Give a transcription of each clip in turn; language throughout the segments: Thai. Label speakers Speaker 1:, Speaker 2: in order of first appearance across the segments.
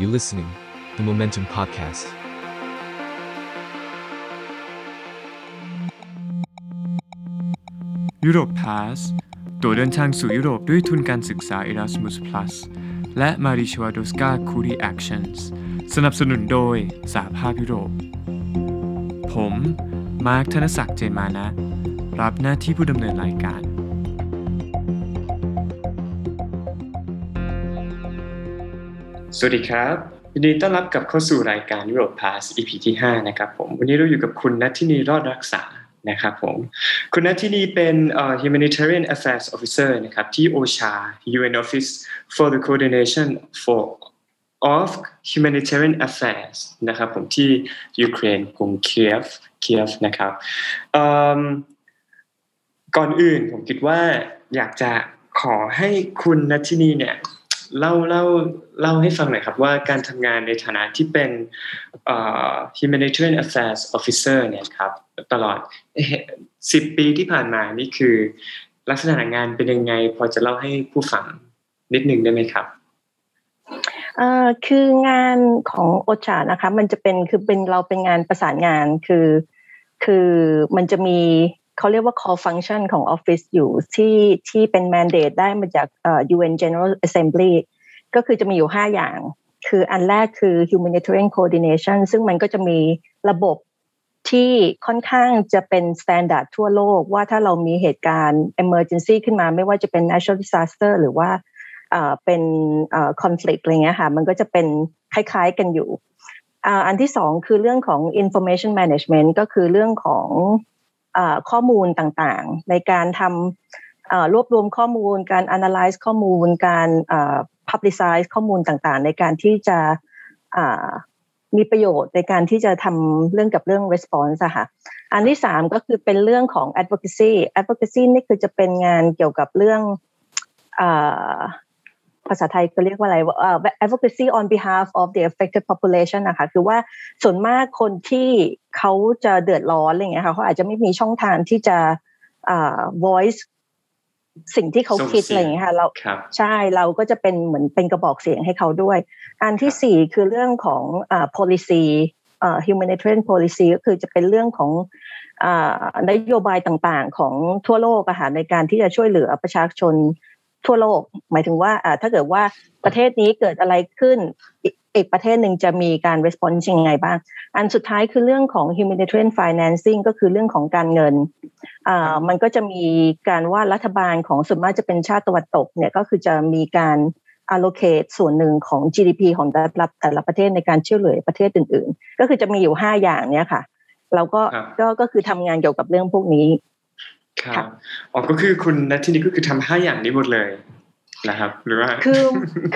Speaker 1: You listening, the Momentum Podcast.
Speaker 2: ยุโรปพาสตัวเดินทางสู่ยุโรปด้วยทุนการศึกษา Erasmus Plus และ m a r i c h w a d o s k a c u r i Actions สนับสนุนโดยสหภาพยุโรป ผม มาร์คธนศักดิ์เจนมานะ รับหน้าที่ผู้ดำเนินรายการ
Speaker 3: สวัสดีครับยินดีต้อนรับกับเข้าสู่รายการยุโรปพาส EP ที่ 5 นะครับผมวันนี้เราอยู่กับคุณนัททินีรอดรักษานะครับผมคุณนัททินีเป็น humanitarian affairs officer นะครับที่ OCHA UN Office for the Coordination for of Humanitarian Affairs นะครับผมที่ยูเครนกรุงเคียฟเคียฟนะครับก่อนอื่นผมคิดว่าอยากจะขอให้คุณนัททินีเนี่ย เล่าเล่าเล่าให้ฟังหน่อยครับว่าการทำงานในฐานะที่เป็น humanitarian affairs officer เนี่ยครับตลอดสิบปีที่ผ่านมานี่คือ ลักษณะงานเป็นยังไง พอจะเล่าให้ผู้ฟังนิดนึงได้ไหมครับ
Speaker 4: เอ่อคืองานของโอชานะคะ มันจะเป็นคือเป็นเราเป็นงานประสานงานคือ คือมันจะมี เขาเรียกว่า core function ของออฟฟิศอยู่ที่ที่เป็น mandate ได้มาจาก UN General Assembly ก็คือจะมีอยู่ 5 อย่าง คืออันแรกคือ humanitarian coordination ซึ่งมันก็จะมีระบบที่ค่อนข้างจะเป็น standard ทั่วโลก ว่าถ้าเรามีเหตุการณ์ emergency ขึ้นมาไม่ว่าจะเป็น natural disaster หรือว่าเป็นเอ่อ conflict อะไรเงี้ยค่ะมันก็จะเป็นคล้าย ๆกันอยู่ อันที่สองคือเรื่องของ information management ก็คือเรื่องของ ข้อมูลต่างๆ ในการทำรวบรวมข้อมูล การ analyze ข้อมูล การ publicize ข้อมูลต่างๆ ในการที่จะมีประโยชน์ในการที่จะทำเรื่องกับเรื่อง response อะค่ะ อันที่สามก็คือเป็นเรื่องของ advocacy advocacy นี่คือจะเป็นงานเกี่ยวกับเรื่อง ภาษาไทยก็เรียกว่าอะไรเอ่อ advocacy on behalf of the affected population นะคะ คือว่าส่วนมากคนที่เขาจะเดือดร้อนอะไรเงี้ยค่ะเขาอาจจะไม่มีช่องทางที่จะอ่า voice สิ่งที่เขาคิด
Speaker 3: ส่งเสียง
Speaker 4: อะไรเงี้ยค่ะเรา
Speaker 3: ครับ
Speaker 4: ใช่เราก็จะเป็นเหมือนเป็นกระบอกเสียงให้เขาด้วย อันที่สี่คือเรื่องของอ่า policy อ่า humanitarian policy ก็คือจะเป็นเรื่องของอ่านโยบายต่างๆ ของทั่วโลกอะค่ะในการที่จะช่วยเหลือประชาชน ทั่วโลก หมายถึงว่าอ่าถ้าเกิดว่าประเทศนี้เกิดอะไรขึ้นอีกอีกประเทศหนึ่งจะมีการ response ยังไงบ้าง อันสุดท้ายคือเรื่องของ humanitarian financing ก็คือเรื่องของการเงินอ่ามันก็จะมีการว่ารัฐบาลของส่วนมากจะเป็นชาติตะวันตกเนี่ยก็คือจะมีการ allocate ส่วนหนึ่งของ GDP ของแต่ละแต่ละประเทศในการช่วยเหลือประเทศอื่น ๆ ก็คือจะมีอยู่ห้าอย่างเนี้ยค่ะ เราก็
Speaker 3: ครับ
Speaker 4: ก็ก็คือทำงานเกี่ยวกับเรื่องพวกนี้
Speaker 3: ครับ
Speaker 4: ค่ะ
Speaker 3: อ๋อก็คือคุณนัททินีก็คือทำห้าอย่างนี้หมดเลยนะครับหรือว่า
Speaker 4: คือ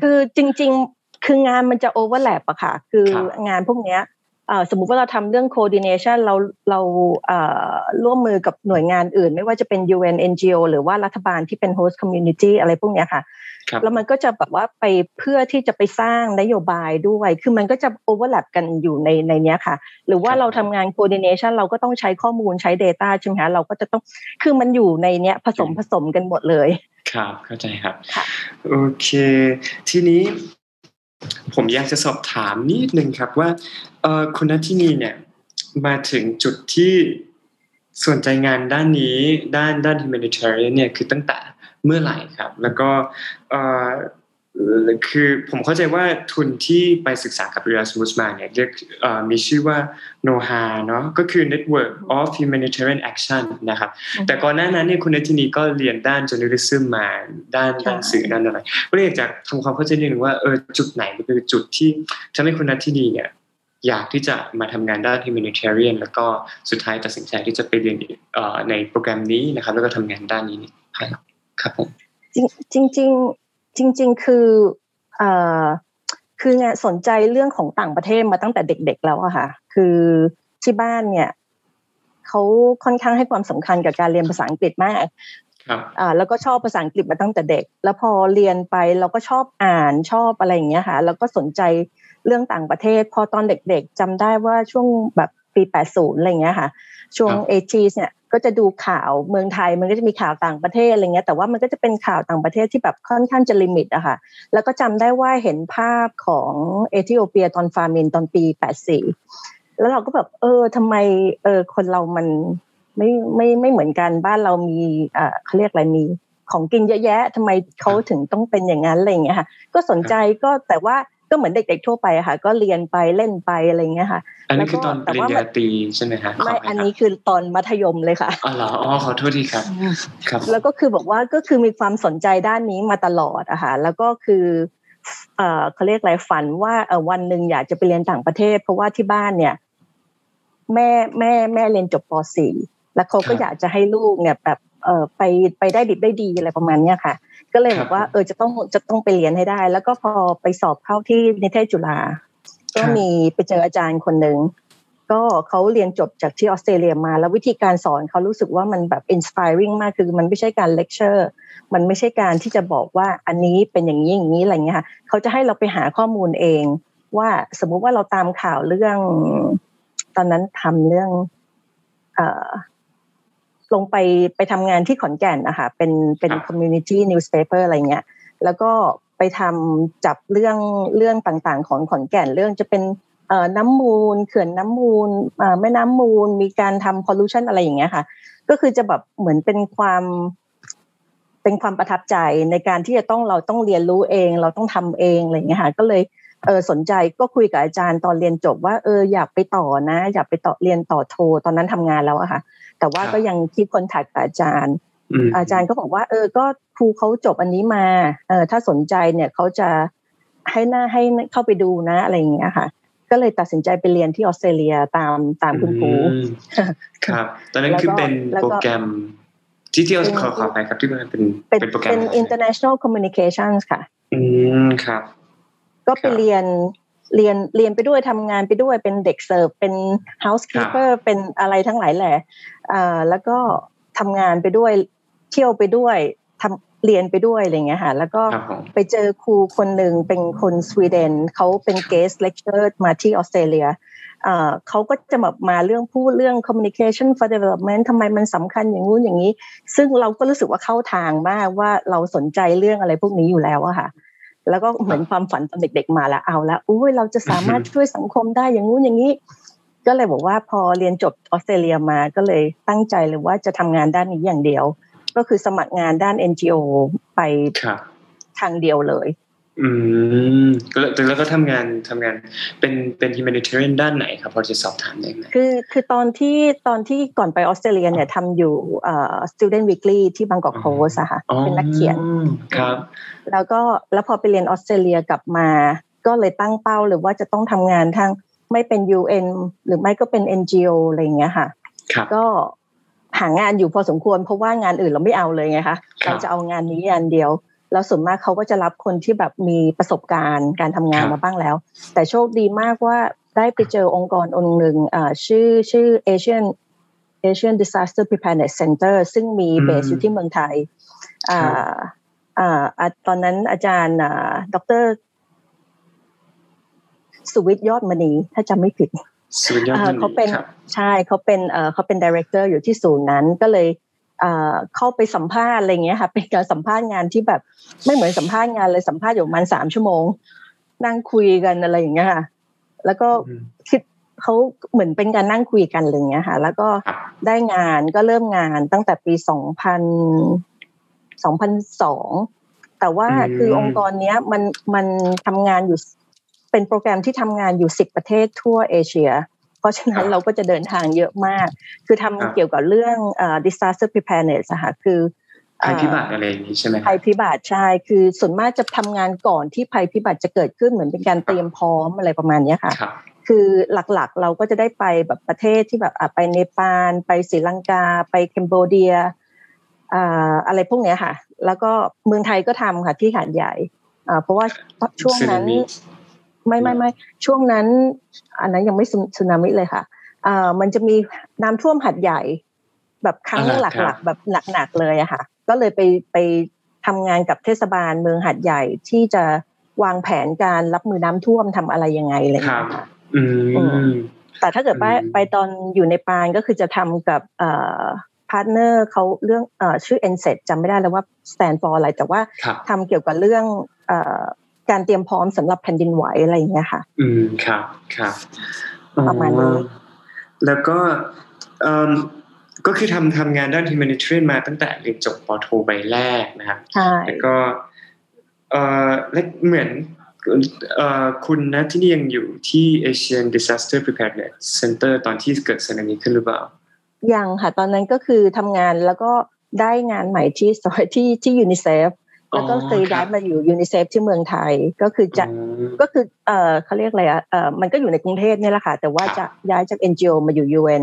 Speaker 4: คือจริง ๆ คืองานมันจะ overlap อะค่ะ คือ
Speaker 3: ครับ
Speaker 4: งานพวกเนี้ยเอ่อ สมมุติว่าเราทำเรื่อง coordination เราเราเอ่อร่วมมือกับหน่วยงานอื่น ไม่ว่าจะเป็น UN NGO หรือว่ารัฐบาลที่เป็น host community อะไรพวกเนี้ยค่ะ
Speaker 3: ครับ
Speaker 4: แล้วมันก็จะแบบว่าไปเพื่อที่จะไปสร้างนโยบายด้วย คือมันก็จะ overlap กันอยู่ในในเนี้ยค่ะ หรือว่า
Speaker 3: ครับ
Speaker 4: เราทำงาน coordination เราก็ต้องใช้ข้อมูลใช้ data ใช่ไหมคะเราก็จะต้องคือมันอยู่ในเนี้ยผสมผสมกันหมดเลย
Speaker 3: ครับ เข้าใจครับ
Speaker 4: ค่ะ
Speaker 3: โอเค ทีนี้ผมอยากจะสอบถามนิดนึงครับว่า เออคุณนัททินีเนี่ยมาถึงจุดที่สนใจงานด้านนี้ด้านด้าน humanitarian เนี่ยคือตั้งแต่เมื่อไหร่ครับ แล้วก็เออคือผมเข้าใจว่าทุนที่ไปศึกษากับ Erasmus มาเนี่ยเรียกเอ่อมีชื่อว่า NOHA เนาะก็คือ Network of Humanitarian Action นะครับ แต่ก่อนหน้านั้นเนี่ยคุณนัททินีก็เรียนด้าน journalism มาด้าน
Speaker 4: ใช่
Speaker 3: ด้านสื่อด้านอะไรก็เลยอยากจะทำความเข้าใจนิดนึงว่าเออจุดไหนมันคือจุดที่ทำให้คุณนัททินีเนี่ย อยากที่จะมาทำงานด้าน humanitarian แล้วก็สุดท้ายตัดสินใจที่จะไปเรียนเอ่อในโปรแกรมนี้นะครับ แล้วก็ทำงานด้านนี้ครับครับผม
Speaker 4: จริงจริงๆจริง ๆ คือเอ่อคืองานสนใจเรื่องของต่างประเทศมาตั้งแต่เด็ก ๆ แล้วอะค่ะ คือที่บ้านเนี่ยเขาค่อนข้างให้ความสำคัญกับการเรียนภาษาอังกฤษมาก
Speaker 3: ครับ
Speaker 4: อ่าแล้วก็ชอบภาษาอังกฤษมาตั้งแต่เด็ก แล้วพอเรียนไปเราก็ชอบอ่านชอบอะไรอย่างเงี้ยค่ะ แล้วก็สนใจ เรื่องต่างประเทศ พอตอนเด็กๆจำได้ว่าช่วงแบบปี 80 อะไรอย่างเงี้ยค่ะ ช่วง
Speaker 3: ครับ
Speaker 4: เอจีเนี่ยก็จะดูข่าวเมืองไทยมันก็จะมีข่าวต่างประเทศอะไรเงี้ยแต่ว่ามันก็จะเป็นข่าวต่างประเทศที่แบบค่อนข้างจะ limit อะค่ะแล้วก็จำได้ว่าเห็นภาพของเอธิโอเปียตอน famine ตอนปี 84 แล้วเราก็แบบเออทำไมเออคนเรามันไม่ไม่ไม่เหมือนกันบ้านเรามีอ่าเขาเรียกอะไรมีของกินเยอะแยะทำไมเขาถึงต้องเป็นอย่างนั้นอะไรเงี้ยค่ะก็สนใจก็แต่ว่า ก็เหมือนเด็กๆทั่วไปอะค่ะ ก็เรียนไปเล่นไปอะไรเงี้ยค่ะ
Speaker 3: อันนี้คือตอนป
Speaker 4: แต่
Speaker 3: ริญ
Speaker 4: ว่า
Speaker 3: ญาตรีใช่ไหมฮะข
Speaker 4: ไม่
Speaker 3: บคุณ
Speaker 4: อัน
Speaker 3: ครับ
Speaker 4: นี้คือตอนมัธยมเลยค่ะ
Speaker 3: อ๋อเหรออ๋อขอโทษทีครับครับ
Speaker 4: แล้วก็คือบอกว่าก็คือมีความสนใจด้านนี้มาตลอดอะค่ะแล้วก็คือเอ่อเขาเรียกอะไรฝันว่าเออวันหนึ่งอยากจะไปเรียนต่างประเทศ เพราะว่าที่บ้านเนี่ย แม่แม่แม่เรียนจบป .4 แล้วเขาก็อยากจะให้ลูกเนี่ยแบบเออไปไปได้ดิบได้ดีอะไรประมาณเนี้ยค่ะ ก็เลยบอกว่าเออจะต้องจะต้องไปเรียนให้ได้ แล้วก็พอไปสอบเข้าที่นิเทศจุฬาก็มีไปเจออาจารย์คนหนึ่งก็เขาเรียนจบจากที่ออสเตรเลียมา แล้ววิธีการสอนเขารู้สึกว่ามันแบบ inspiring มากคือมันไม่ใช่การเลคเชอร์มันไม่ใช่การที่จะบอกว่าอันนี้เป็นอย่างนี้อย่างนี้อะไรเงี้ยค่ะเขาจะให้เราไปหาข้อมูลเอง ว่าสมมุติว่าเราตามข่าวเรื่อง ตอนนั้นทำเรื่อง เอ่อ ลงไปไปทำงานที่ขอนแก่นนะคะเป็นเป็น
Speaker 3: ครับ
Speaker 4: community newspaper อะไรเงี้ย แล้วก็ไปทำจับเรื่องเรื่องต่างๆ ของขอนแก่นเรื่องจะเป็นเอ่อน้ำมูล เขื่อนน้ำมูลเอ่อแม่น้ำมูล มีการทำ pollution อะไรอย่างเงี้ยค่ะ ก็คือจะแบบเหมือนเป็นความเป็นความประทับใจในการที่จะต้องเราต้องเรียนรู้เอง เราต้องทำเองอะไรอย่างเงี้ยค่ะก็เลยเออสนใจก็คุยกับอาจารย์ตอนเรียนจบว่าเอออยากไปต่อนะ อยากไปต่อเรียนต่อโทตอนนั้นทำงานแล้วอะค่ะ แต่ว่า
Speaker 3: ครับ
Speaker 4: ก็ยังคีบคอนแทคกับอาจารย์
Speaker 3: ม
Speaker 4: อาจารย์ก็บอกว่า เออก็ครูเขาจบอันนี้มาเออถ้าสนใจเนี่ยเขาจะให้หน้าให้เข้าไปดูนะอะไรอย่างเงี้ยค่ะ ก็เลยตัดสินใจไปเรียนที่ออสเตรเลียตามตามคุณครู
Speaker 3: อืมครับ ตอนนั้นคือเป็น
Speaker 4: แล้ว
Speaker 3: โป
Speaker 4: ก็
Speaker 3: รแกรมที่ที่
Speaker 4: เป็น
Speaker 3: ขอขอไปครับที่มันเป็น
Speaker 4: เป็น
Speaker 3: เป็นโปรแกรม
Speaker 4: เป็น
Speaker 3: อะไร
Speaker 4: international communications ค่ะ
Speaker 3: อืมครับ
Speaker 4: ก็ไป
Speaker 3: ครับ
Speaker 4: เรียน เรียนเรียนไปด้วยทำงานไปด้วยเป็นเด็กเสิร์ฟเป็น housekeeper เป็นอะไรทั้งหลายแหละอ่าแล้วก็ทำงานไปด้วยเที่ยวไปด้วยทำเรียนไปด้วยอะไรอย่างเงี้ยค่ะ แล้วก็
Speaker 3: ครับผม
Speaker 4: ไปเจอครูคนหนึ่งเป็นคนสวีเดนเขาเป็น guest lecturer มาที่ออสเตรเลียอ่าเขาก็จะแบบมาเรื่องพูดเรื่อง communication for development ทำไมมันสำคัญอย่างงู้นอย่างนี้ ซึ่งเราก็รู้สึกว่าเข้าทางมากว่าเราสนใจเรื่องอะไรพวกนี้อยู่แล้วอะค่ะ แล้วก็เหมือนความฝันตอนเด็ก ๆ มาแล้วเอาละอุ้ยเราจะสามารถช่วยสังคมได้อย่างงู้นอย่างนี้ ก็เลยบอกว่าพอเรียนจบออสเตรเลียมาก็เลยตั้งใจเลยว่าจะทำงานด้านนี้อย่างเดียว ก็คือสมัครงานด้าน NGO ไป
Speaker 3: ครับ
Speaker 4: ทางเดียวเลย
Speaker 3: อืมก็แล้วแล้วก็ทำงานทำงานเป็นเป็น humanitarian ด้านไหนครับพอจะสอบถามได้ไหม
Speaker 4: คือคือตอนที่ตอนที่ก่อนไปออสเตรเลียเนี่ยทำอยู่เอ่อ student weekly ที่บางกอกโพสอะค่ะ
Speaker 3: อ๋อ
Speaker 4: เป็นนักเขียน
Speaker 3: ครับ
Speaker 4: แล้วก็แล้วพอไปเรียนออสเตรเลียกลับมา ก็เลยตั้งเป้าเลยว่าจะต้องทำงานทางไม่เป็น UN หรือไม่ก็เป็น NGO อะไรอย่างเงี้ยค่ะ
Speaker 3: ครับ
Speaker 4: ก็หางานอยู่พอสมควรเพราะว่างานอื่นเราไม่เอาเลยไงคะ
Speaker 3: ครับ
Speaker 4: เราจะเอางานนี้งานเดียว แล้วส่วนมากเขาก็จะรับคนที่แบบมีประสบการณ์การทำงาน
Speaker 3: ครับ
Speaker 4: มาบ้างแล้ว แต่โชคดีมากว่าได้ไปเจอองค์กรองค์หนึ่งอ่าชื่อชื่อ Asian Asian Disaster Preparedness Center ซึ่งมี
Speaker 3: อืม
Speaker 4: เบสอยู่ที่เมืองไทยอ่าอ่าอ่าตอนนั้นอาจารย์อ่าดรสุวิทย์ยอดมณีถ้าจำไม่ผิด
Speaker 3: สุดยอด
Speaker 4: เอ่อ
Speaker 3: ม
Speaker 4: เขาเป็น
Speaker 3: ครับ
Speaker 4: ใช่เขาเป็นเอ่อเขาเป็นดีเรคเตอร์อยู่ที่ศูนย์นั้นก็เลย เอ่อเข้าไปสัมภาษณ์อะไรเงี้ยค่ะ เป็นการสัมภาษณ์งานที่แบบไม่เหมือนสัมภาษณ์งานเลยสัมภาษณ์อยู่ประมาณสามชั่วโมง นั่งคุยกันอะไรอย่างเงี้ยค่ะ แล้วก็
Speaker 3: อืม
Speaker 4: คิดเขาเหมือนเป็นการนั่งคุยกันอะไรเงี้ยค่ะ แล้วก็
Speaker 3: ครับ
Speaker 4: ได้งานก็เริ่มงานตั้งแต่ปีสองพันสองพันสองแต่ว่า
Speaker 3: อืม
Speaker 4: คือองค์กรเนี้ยมันมันทำงานอยู่เป็นโปรแกรมที่ทำงานอยู่สิบประเทศทั่วเอเชีย เพราะฉะนั้นเราก็จะเดินทางเยอะมาก คือทำเกี่ยวกับเรื่องเอ่อ disaster preparedness อะค่ะคือ
Speaker 3: ภัยพิบัติ
Speaker 4: เอ่อ
Speaker 3: อะไรอย่างนี้ใช่ไหมครับ
Speaker 4: ภัยพิบัติใช่คือส่วนมากจะทำงานก่อนที่ภัยพิบัติจะเกิดขึ้นเหมือนเป็นการเตรียมพร้อมอะไรประมาณเนี้ยค่ะ
Speaker 3: ครับ
Speaker 4: คือหลักๆเราก็จะได้ไปแบบประเทศที่แบบอะไปเนปาลไปศรีลังกา ไปเคมโบเดียอ่าอะไรพวกเนี้ยค่ะ แล้วก็เมืองไทยก็ทำค่ะที่หาดใหญ่อ่าเพราะว่าช่วงนั้น
Speaker 3: สึนามิ
Speaker 4: ไม่ไม่ไม่ช่วงนั้น อันนั้นยังไม่สึสึนามิเลยค่ะอ่ามันจะมีน้ำท่วมหัดใหญ่ แบบครั้ง
Speaker 3: อ่า
Speaker 4: ห
Speaker 3: ครั
Speaker 4: ลั
Speaker 3: บ
Speaker 4: กๆแบบหนักๆเลยอะค่ะ ก็เลยไปไปทำงานกับเทศบาลเมืองหัดใหญ่ที่จะวางแผนการรับมือน้ำท่วมทำอะไรยังไงอะไรอย่าง
Speaker 3: ครั
Speaker 4: เงี้
Speaker 3: บ
Speaker 4: ค่ะ
Speaker 3: อื
Speaker 4: อื
Speaker 3: ม
Speaker 4: แต่ถ้าเกิดไป
Speaker 3: อืม
Speaker 4: ไปตอนอยู่เนปาลก็คือจะทำกับเอ่อ partner เขาเรื่องเอ่อชื่อ n s e t จำไม่ได้แล้วว่า stand for อะไร แต่ว่า
Speaker 3: ครับ
Speaker 4: ทำเกี่ยวกับเรื่องเอ่อ การเตรียมพร้อมสำหรับแผ่นดินไหวอะไรอย่างเงี้ยค่ะ
Speaker 3: อืมครับครับ
Speaker 4: ประมาณนี้
Speaker 3: อ๋อแล้วก็เอิ่มก็คือทำทำงานด้าน humanitarian มาตั้งแต่เรียนจบปโทใบแรกนะครับ
Speaker 4: ใช่
Speaker 3: แล้วก็เอ่อและเหมือนเอ่อคุณนะที่นี่ยังอยู่ที่ Asian Disaster Preparedness Center ตอนที่เกิดสึนามิขึ้นหรือเปล่า
Speaker 4: ยังค่ะ ตอนนั้นก็คือทำงานแล้วก็ได้งานใหม่ที่ที่ที่ยูนิเซฟ แล้วก็เคย
Speaker 3: อ๋อครั
Speaker 4: ย้า
Speaker 3: บ
Speaker 4: ยมาอยู่ยูนิเซฟที่เมืองไทยก็คือจะ
Speaker 3: อืม
Speaker 4: ก็คือเอ่อเขาเรียกอะไรอะเอ่อมันก็อยู่ในกรุงเทพเนี่ยแหละค่ะ แต่ว่า
Speaker 3: ครับ
Speaker 4: จะย้ายจาก NGO มาอยู่ UN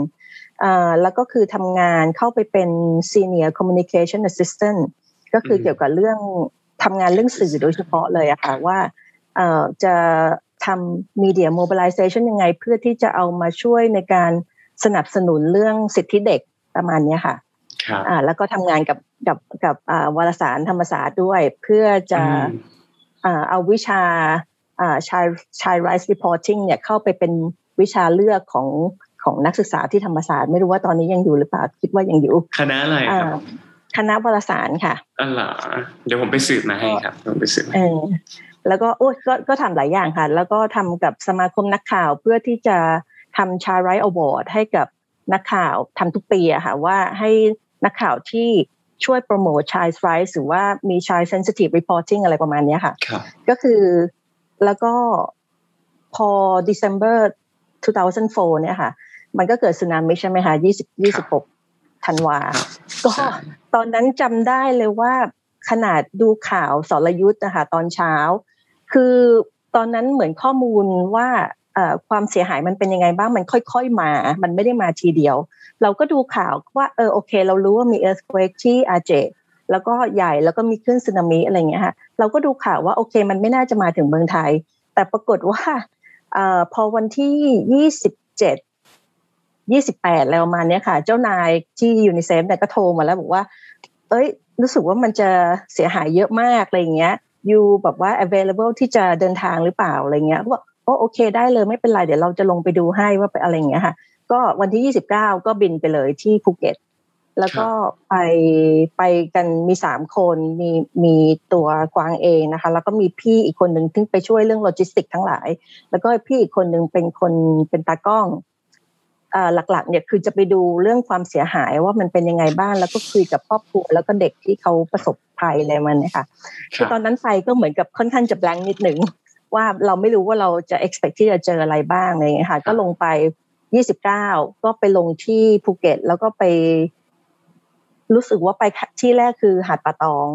Speaker 4: เอ่อแล้วก็คือทำงานเข้าไปเป็น Senior Communication Assistant ก็คือเกี่ยวกับเรื่องทำงานเรื่องสื่อโดยเฉพาะเลยอะค่ะว่าเอ่อจะทำ media mobilization ยังไงเพื่อที่จะเอามาช่วยในการสนับสนุนเรื่องสิทธิเด็กประมาณเนี้ยค่ะ
Speaker 3: ครับ
Speaker 4: อ่า แล้วก็ทำงานกับกับกับอ่าวารสารธรรมศาสตร์ด้วย เพื่อจะ
Speaker 3: อืม
Speaker 4: อ่าเอาวิชาอ่าชายชาย rights reporting เนี่ยเข้าไปเป็นวิชาเลือกของของนักศึกษาที่ธรรมศาสตร์ไม่รู้ว่าตอนนี้ยังอยู่หรือเปล่าคิดว่ายังอยู่
Speaker 3: คณะอะไรครับ
Speaker 4: อ่าคณะวารสารค่ะ
Speaker 3: อ๋อเหรอเดี๋ยวผมไปสืบมาให้ครับผมไปสืบมา
Speaker 4: เออแล้วก็โอ้ยก็ก็ทำหลายอย่างค่ะ แล้วก็ทำกับสมาคมนักข่าวเพื่อที่จะทำ child rights award ให้กับนักข่าวทำทุกปีอะค่ะว่าให้ นักข่าวที่ช่วย promote child rights หรือว่ามี child sensitive reporting อะไรประมาณเนี้ยค่ะ
Speaker 3: ครับ
Speaker 4: ก็คือแล้วก็พอ December 2004 เนี่ยค่ะ มันก็เกิดสึนามิใช่ไหมคะ20 26ธันวา
Speaker 3: ครับ
Speaker 4: ก็
Speaker 3: ใช่
Speaker 4: ตอนนั้นจำได้เลยว่าขนาดดูข่าวสรยุทธ์นะคะตอนเช้า คือตอนนั้นเหมือนข้อมูลว่าเอ่อ ความเสียหายมันเป็นยังไงบ้างมันค่อย ๆมา มันไม่ได้มาทีเดียว เราก็ดูข่าวว่าเออโอเค เรารู้ว่ามี earthquake ที่อาเจแล้วก็ใหญ่แล้วก็มีคลื่นสึนามิอะไรเงี้ยค่ะเราก็ดูข่าวว่าโอเค มันไม่น่าจะมาถึงเมืองไทย แต่ปรากฏว่าอพอวันที่ยี่สิบเจ็ดยี่สิบแปดอะไรประมาเนี้ยค่ะ เจ้านายที่ยูนิเซฟเนี่ยก็โทรมาแล้วบอกว่า เอ้ย รู้สึกว่ามันจะเสียหายเยอะมากอะไรเงี้ยยูแบบว่า available ที่จะเดินทางหรือเปล่าอะไรเงี้ยก็บอก โอ้โอเค ได้เลยไม่เป็นไรเดี๋ยวเราจะลงไปดูให้ว่าไปนอะไรอย่างเงี้ยค่ะ ก็วันที่29ก็บินไปเลยที่ภูเก็ตแล้วก็ไปไปกันมีสามคนมีมีตัวกวางเองนะคะ แล้วก็มีพี่อีกคนหนึ่งที่ไปช่วยเรื่องโลจิสติกทั้งหลาย แล้วก็พี่อีกคนหนึ่งเป็นคนเป็นตากล้องอ่าหลักๆ เนี่ยคือจะไปดูเรื่องความเสียหายว่ามันเป็นยังไงบ้างแล้วก็คุยกับครอบครัวแล้วก็เด็กที่เขาประสบภัยอะไรมันเนี่ยค่ะคือตอนนั้นไปก็เหมือนกับค่อนข้างจะ blank นิดหนึ่ง ว่าเราไม่รู้ว่าเราจะ expect ที่จะเจออะไรบ้างอะไรอย่างเงี้ยค่ะ ก็ลงไป29ก็ไปลงที่ภูเก็ต แล้วก็ไป รู้สึกว่าไปที่แรกคือหาดป่าตอง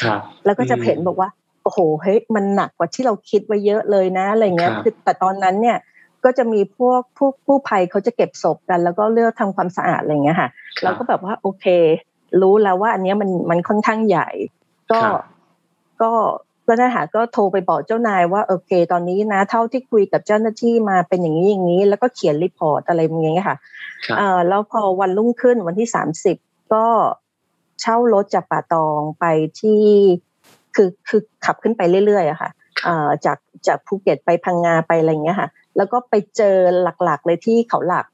Speaker 3: ครับ
Speaker 4: แล้วก็จะเห็นบอกว่า โอ้โหเฮ้ยมันหนักกว่าที่เราคิดไว้เยอะเลยนะอะไรเงี้ย
Speaker 3: ครับ
Speaker 4: คือแต่ตอนนั้นเนี่ยก็จะมีพวกกู้กู้ภัยเขาจะเก็บศพกัน แล้วก็เลือกทำความสะอาดอะไรเงี้ยค่ะ
Speaker 3: ครั
Speaker 4: เราก็แบบว่าโอเค รู้แล้วว่าอันเนี้ยมันมันค่อนข้างใหญ่ ก็
Speaker 3: ค รับ
Speaker 4: ก็ก็นะค่ะก็โทรไปบอกเจ้านายว่าโอเค ตอนนี้นะ เท่าที่คุยกับเจ้าหน้าที่มาเป็นอย่างนี้อย่างนี้ แล้วก็เขียน report อะไรอย่างเงี้ยค่ะ
Speaker 3: ครับ
Speaker 4: เอ่อแล้วพอวันรุ่งขึ้นวันที่สามสิบก็เช่ารถจากป่าตองไปที่คือคือขับขึ้นไปเรื่อยๆอะค่ะเอ่อจากจากภูเก็ตไปพังงาไปอะไรอย่างเงี้ยค่ะ แล้วก็ไปเจอหลักๆเลยที่เขาหลัก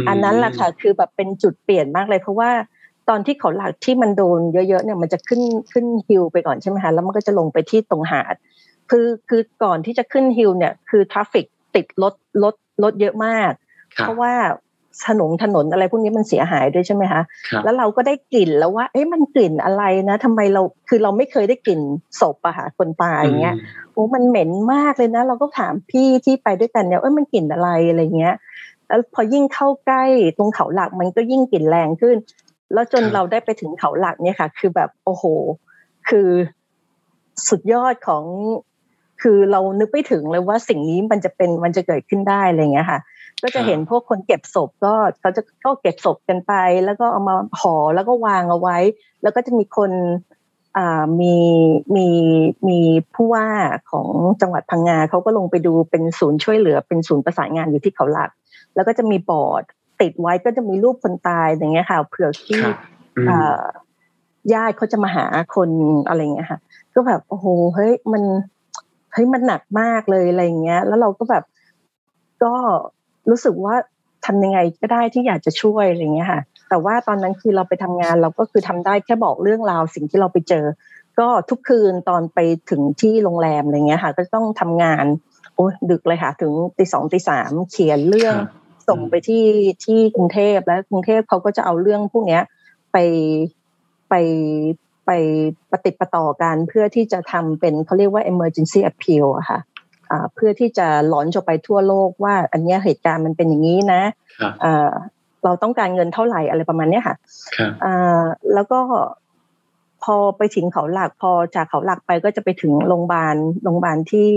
Speaker 3: ม
Speaker 4: อันนั้นแหละค่ะ คือแบบเป็นจุดเปลี่ยนมากเลยเพราะว่า ตอนที่เขาหลักที่มันโดนเยอะๆเนี่ยมันจะขึ้นขึ้น hill ไปก่อนใช่ไหมคะแล้วมันก็จะลงไปที่ตรงหาดคือคือก่อนที่จะขึ้น hill เนี่ยคือ trafficติดรถรถรถเยอะมาก
Speaker 3: ครับ
Speaker 4: เพราะว่าถนนถนนอะไรพวกนี้มันเสียหายด้วยใช่ไหมคะ
Speaker 3: ครับ
Speaker 4: แล้วเราก็ได้กลิ่นแล้วว่า เอ๊ะมันกลิ่นอะไรนะทำไมเราคือเราไม่เคยได้กลิ่นศพอะค่ะคนตายอย่างเงี้ยโอ้มันเหม็นมากเลยนะ เราก็ถามพี่ที่ไปด้วยกันเนี่ยเอ้ยมันกลิ่นอะไรอะไรเงี้ยแล้วพอยิ่งเข้าใกล้ตรงเขาหลักมันก็ยิ่งกลิ่นแรงขึ้น แล้วจน
Speaker 3: ครับ
Speaker 4: เราได้ไปถึงเขาหลักเนี่ยค่ะ คือแบบโอ้โห คือสุดยอดของ คือเรานึกไม่ถึงเลยว่าสิ่งนี้มันจะเป็นมันจะเกิดขึ้นได้อะไรเงี้ยค่ะ ก็จะเห็นพวกคนเก็บศพก็เขาจะก็เก็บศพกันไป แล้วก็เอามาห่อแล้วก็วางเอาไว้ แล้วก็จะมีคนอ่ามีมีมีผู้ว่าของจังหวัดพังงาเขาก็ลงไปดูเป็นศูนย์ช่วยเหลือ เป็นศูนย์ประสานงานอยู่ที่เขาหลัก แล้วก็จะมีบอร์ด ติดไว้ก็จะมีรูปคนตายอย่างเงี้ยค่ะเผื่อที่
Speaker 3: ครับอืม
Speaker 4: อ่าญาติเขาจะมาหาคนอะไรเงี้ยค่ะ ก็แบบโอ้โหเฮ้ยมันเฮ้ยมันหนักมากเลยอะไรเงี้ย แล้วเราก็แบบก็รู้สึกว่าทำยังไงก็ได้ที่อยากจะช่วยอะไรเงี้ยค่ะ แต่ว่าตอนนั้นคือเราไปทำงานเราก็คือทำได้แค่บอกเรื่องราวสิ่งที่เราไปเจอ ก็ทุกคืนตอนไปถึงที่โรงแรมอะไรเงี้ยค่ะ ก็ต้องทำงานโอ้ยดึกเลยค่ะ ถึงตีสองตีสามเขียนเรื่อง
Speaker 3: ครับ
Speaker 4: ส่งไปที่ที่กรุงเทพแล้วกรุงเทพเขาก็จะเอาเรื่องพวกเนี้ยไปไปไปปฏิดประต่อกันเพื่อที่จะทำเป็นเขาเรียกว่า emergency appeal อะค่ะอ่าเพื่อที่จะหลอนจไปทั่วโลกว่า อันเนี้ยเหตุการณ์มันเป็นอย่างนี้นะครับอ่าเราต้องการเงินเท่าไหร่อะไรประมาณเนี้ยค่ะ
Speaker 3: ครับ
Speaker 4: อ่าแล้วก็พอไปถึงเขาหลักพอจากเขาหลักไปก็จะไปถึงโรงพยาบาลโรงพยาบาลที่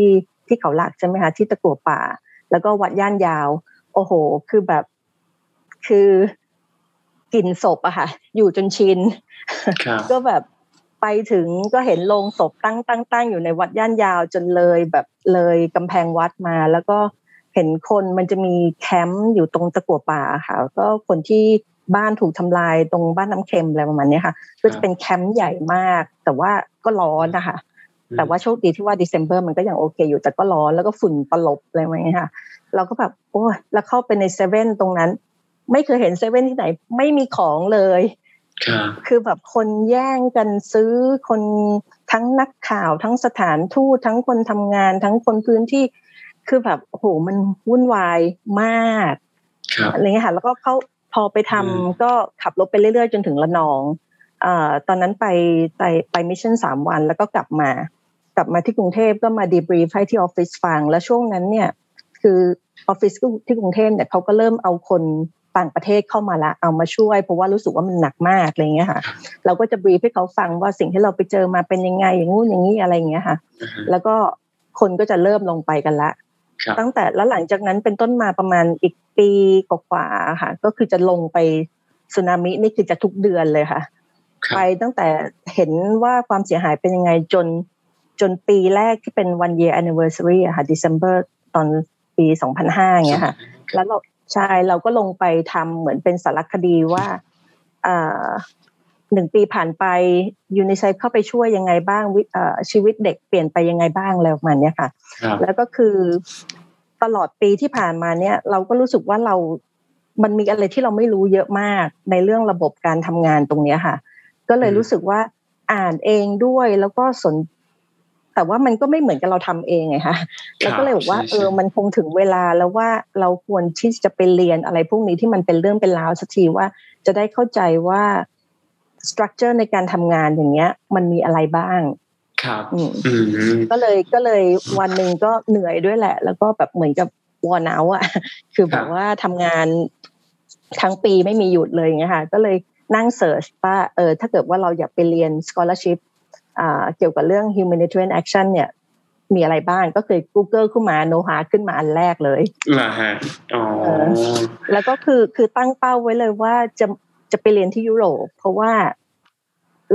Speaker 4: ที่เขาหลักใช่ไหมคะที่ตะกัวป่า แล้วก็วัดย่านยาวโอ้โห คือแบบ คือกลิ่นศพอะค่ะ อยู่จนชิน
Speaker 3: ครับ
Speaker 4: ก็แบบไปถึงก็เห็นโลงศพตั้งตั้งตั้งอยู่ในวัดย่านยาวจนเลยแบบเลยกำแพงวัดมา แล้วก็เห็นคนมันจะมีแคมป์อยู่ตรงตะกัวป่าค่ะ ก็คนที่บ้านถูกทำลายตรงบ้านน้ำเค็มอะไรประมาณเนี้ยค่ะ ก็จะเป็นแคมป์ใหญ่มาก แต่ว่าก็ร้อนนะคะ แต่ว่าโชคดีที่ว่า December มันก็ยังโอเคอยู่แต่ก็ร้อนแล้วก็ฝุ่นตลบอะไรแบบนี้ค่ะ เราก็แบบโอ้ยแล้วเข้าไปในเซเว่นตรงนั้น ไม่เคยเห็นเซเว่นที่ไหน ไม่มีของเลย
Speaker 3: ครับ
Speaker 4: คือแบบคนแย่งกันซื้อคนทั้งนักข่าวทั้งสถานทูตทั้งคนทำงาน ทั้งคนพื้นที่ คือแบบโอ้โหมันวุ่นวายมาก
Speaker 3: ครับ
Speaker 4: อะไรเงี้ยค่ะแล้วก็เขาพอไปทำ
Speaker 3: อืม
Speaker 4: ก็ขับรถไปเรื่อยๆ จนถึงระนองอ่าตอนนั้นไปไปไป mission สามวันแล้วก็กลับมา กลับมาที่กรุงเทพก็มา debrief ให้ที่ออฟฟิศฟัง แล้วช่วงนั้นเนี่ย คือออฟฟิศที่กรุงเทพเนี่ยเขาก็เริ่มเอาคนต่างประเทศเข้ามาละเอามาช่วย เพราะว่ารู้สึกว่ามันหนักมากอะไรเงี้ยค่ะ เราก็จะ brief ให้เขาฟังว่าสิ่งที่เราไปเจอมาเป็นยังไงอย่างงู้นอย่างนี้อะไรอย่างเงี้ยค่ะ
Speaker 3: อ่าฮะ
Speaker 4: แล้วก็คนก็จะเริ่มลงไปกันละ
Speaker 3: ครับ
Speaker 4: ตั้งแต่แล้วหลังจากนั้นเป็นต้นมาประมาณอีกปีกว่าๆค่ะ ก็คือจะลงไปสึนามินี่คือจะทุกเดือนเลยค่ะ
Speaker 3: ครับ
Speaker 4: ไปตั้งแต่เห็นว่าความเสียหายเป็นยังไงจนจนปีแรกที่เป็น one year anniversary อะค่ะ December ตอน ปี2005อย่างเงี้ยค่ะ แล้วเราใช่เราก็ลงไปทำเหมือนเป็นสารคดีว่าอ่าหนึ่งปีผ่านไปยูนิเซฟเข้าไปช่วยยังไงบ้างวิเอ่อชีวิตเด็กเปลี่ยนไปยังไงบ้างอะไรประมาณเนี้ยค่ะ
Speaker 3: ครับ
Speaker 4: แล้วก็คือตลอดปีที่ผ่านมาเนี่ย เราก็รู้สึกว่าเรา มันมีอะไรที่เราไม่รู้เยอะมากในเรื่องระบบการทำงานตรงเนี้ยค่ะ ก็เลย
Speaker 3: อืม
Speaker 4: รู้สึกว่าอ่านเองด้วยแล้วก็สน แต่ว่ามันก็ไม่เหมือนกับเราทำเองไงคะแล้วก็เลยบอกว่า
Speaker 3: ใช่
Speaker 4: เออมันคงถึงเวลาแล้วว่าเราควรที่จะไปเรียนอะไรพวกนี้ที่มันเป็นเรื่องเป็นราวสักทีว่าจะได้เข้าใจว่าสตรัคเจอร์ในการทำงานอย่างเงี้ย มันมีอะไรบ้าง
Speaker 3: ครับ
Speaker 4: อืม
Speaker 3: อืม
Speaker 4: ก็เลยก็เลยวันหนึ่งก็เหนื่อยด้วยแหละ แล้วก็แบบเหมือนกับวอนเอาอะคือแบบว่าทำงานทั้งปีไม่มีหยุดเลยอย่างเงี้ยค่ะ ก็เลยนั่งเสิร์ชว่าเออถ้าเกิดว่าเราอยากไปเรียน scholarship อ่า เกี่ยวกับเรื่อง humanitarian action เนี่ยมีอะไรบ้างก็คือ Google ขึ้นมาโนหาขึ้นมาอันแรกเลย
Speaker 3: เหรอฮะอ๋อ
Speaker 4: เออแล้วก็คือคือตั้งเป้าไว้เลยว่าจะจะไปเรียนที่ยุโรป เพราะว่า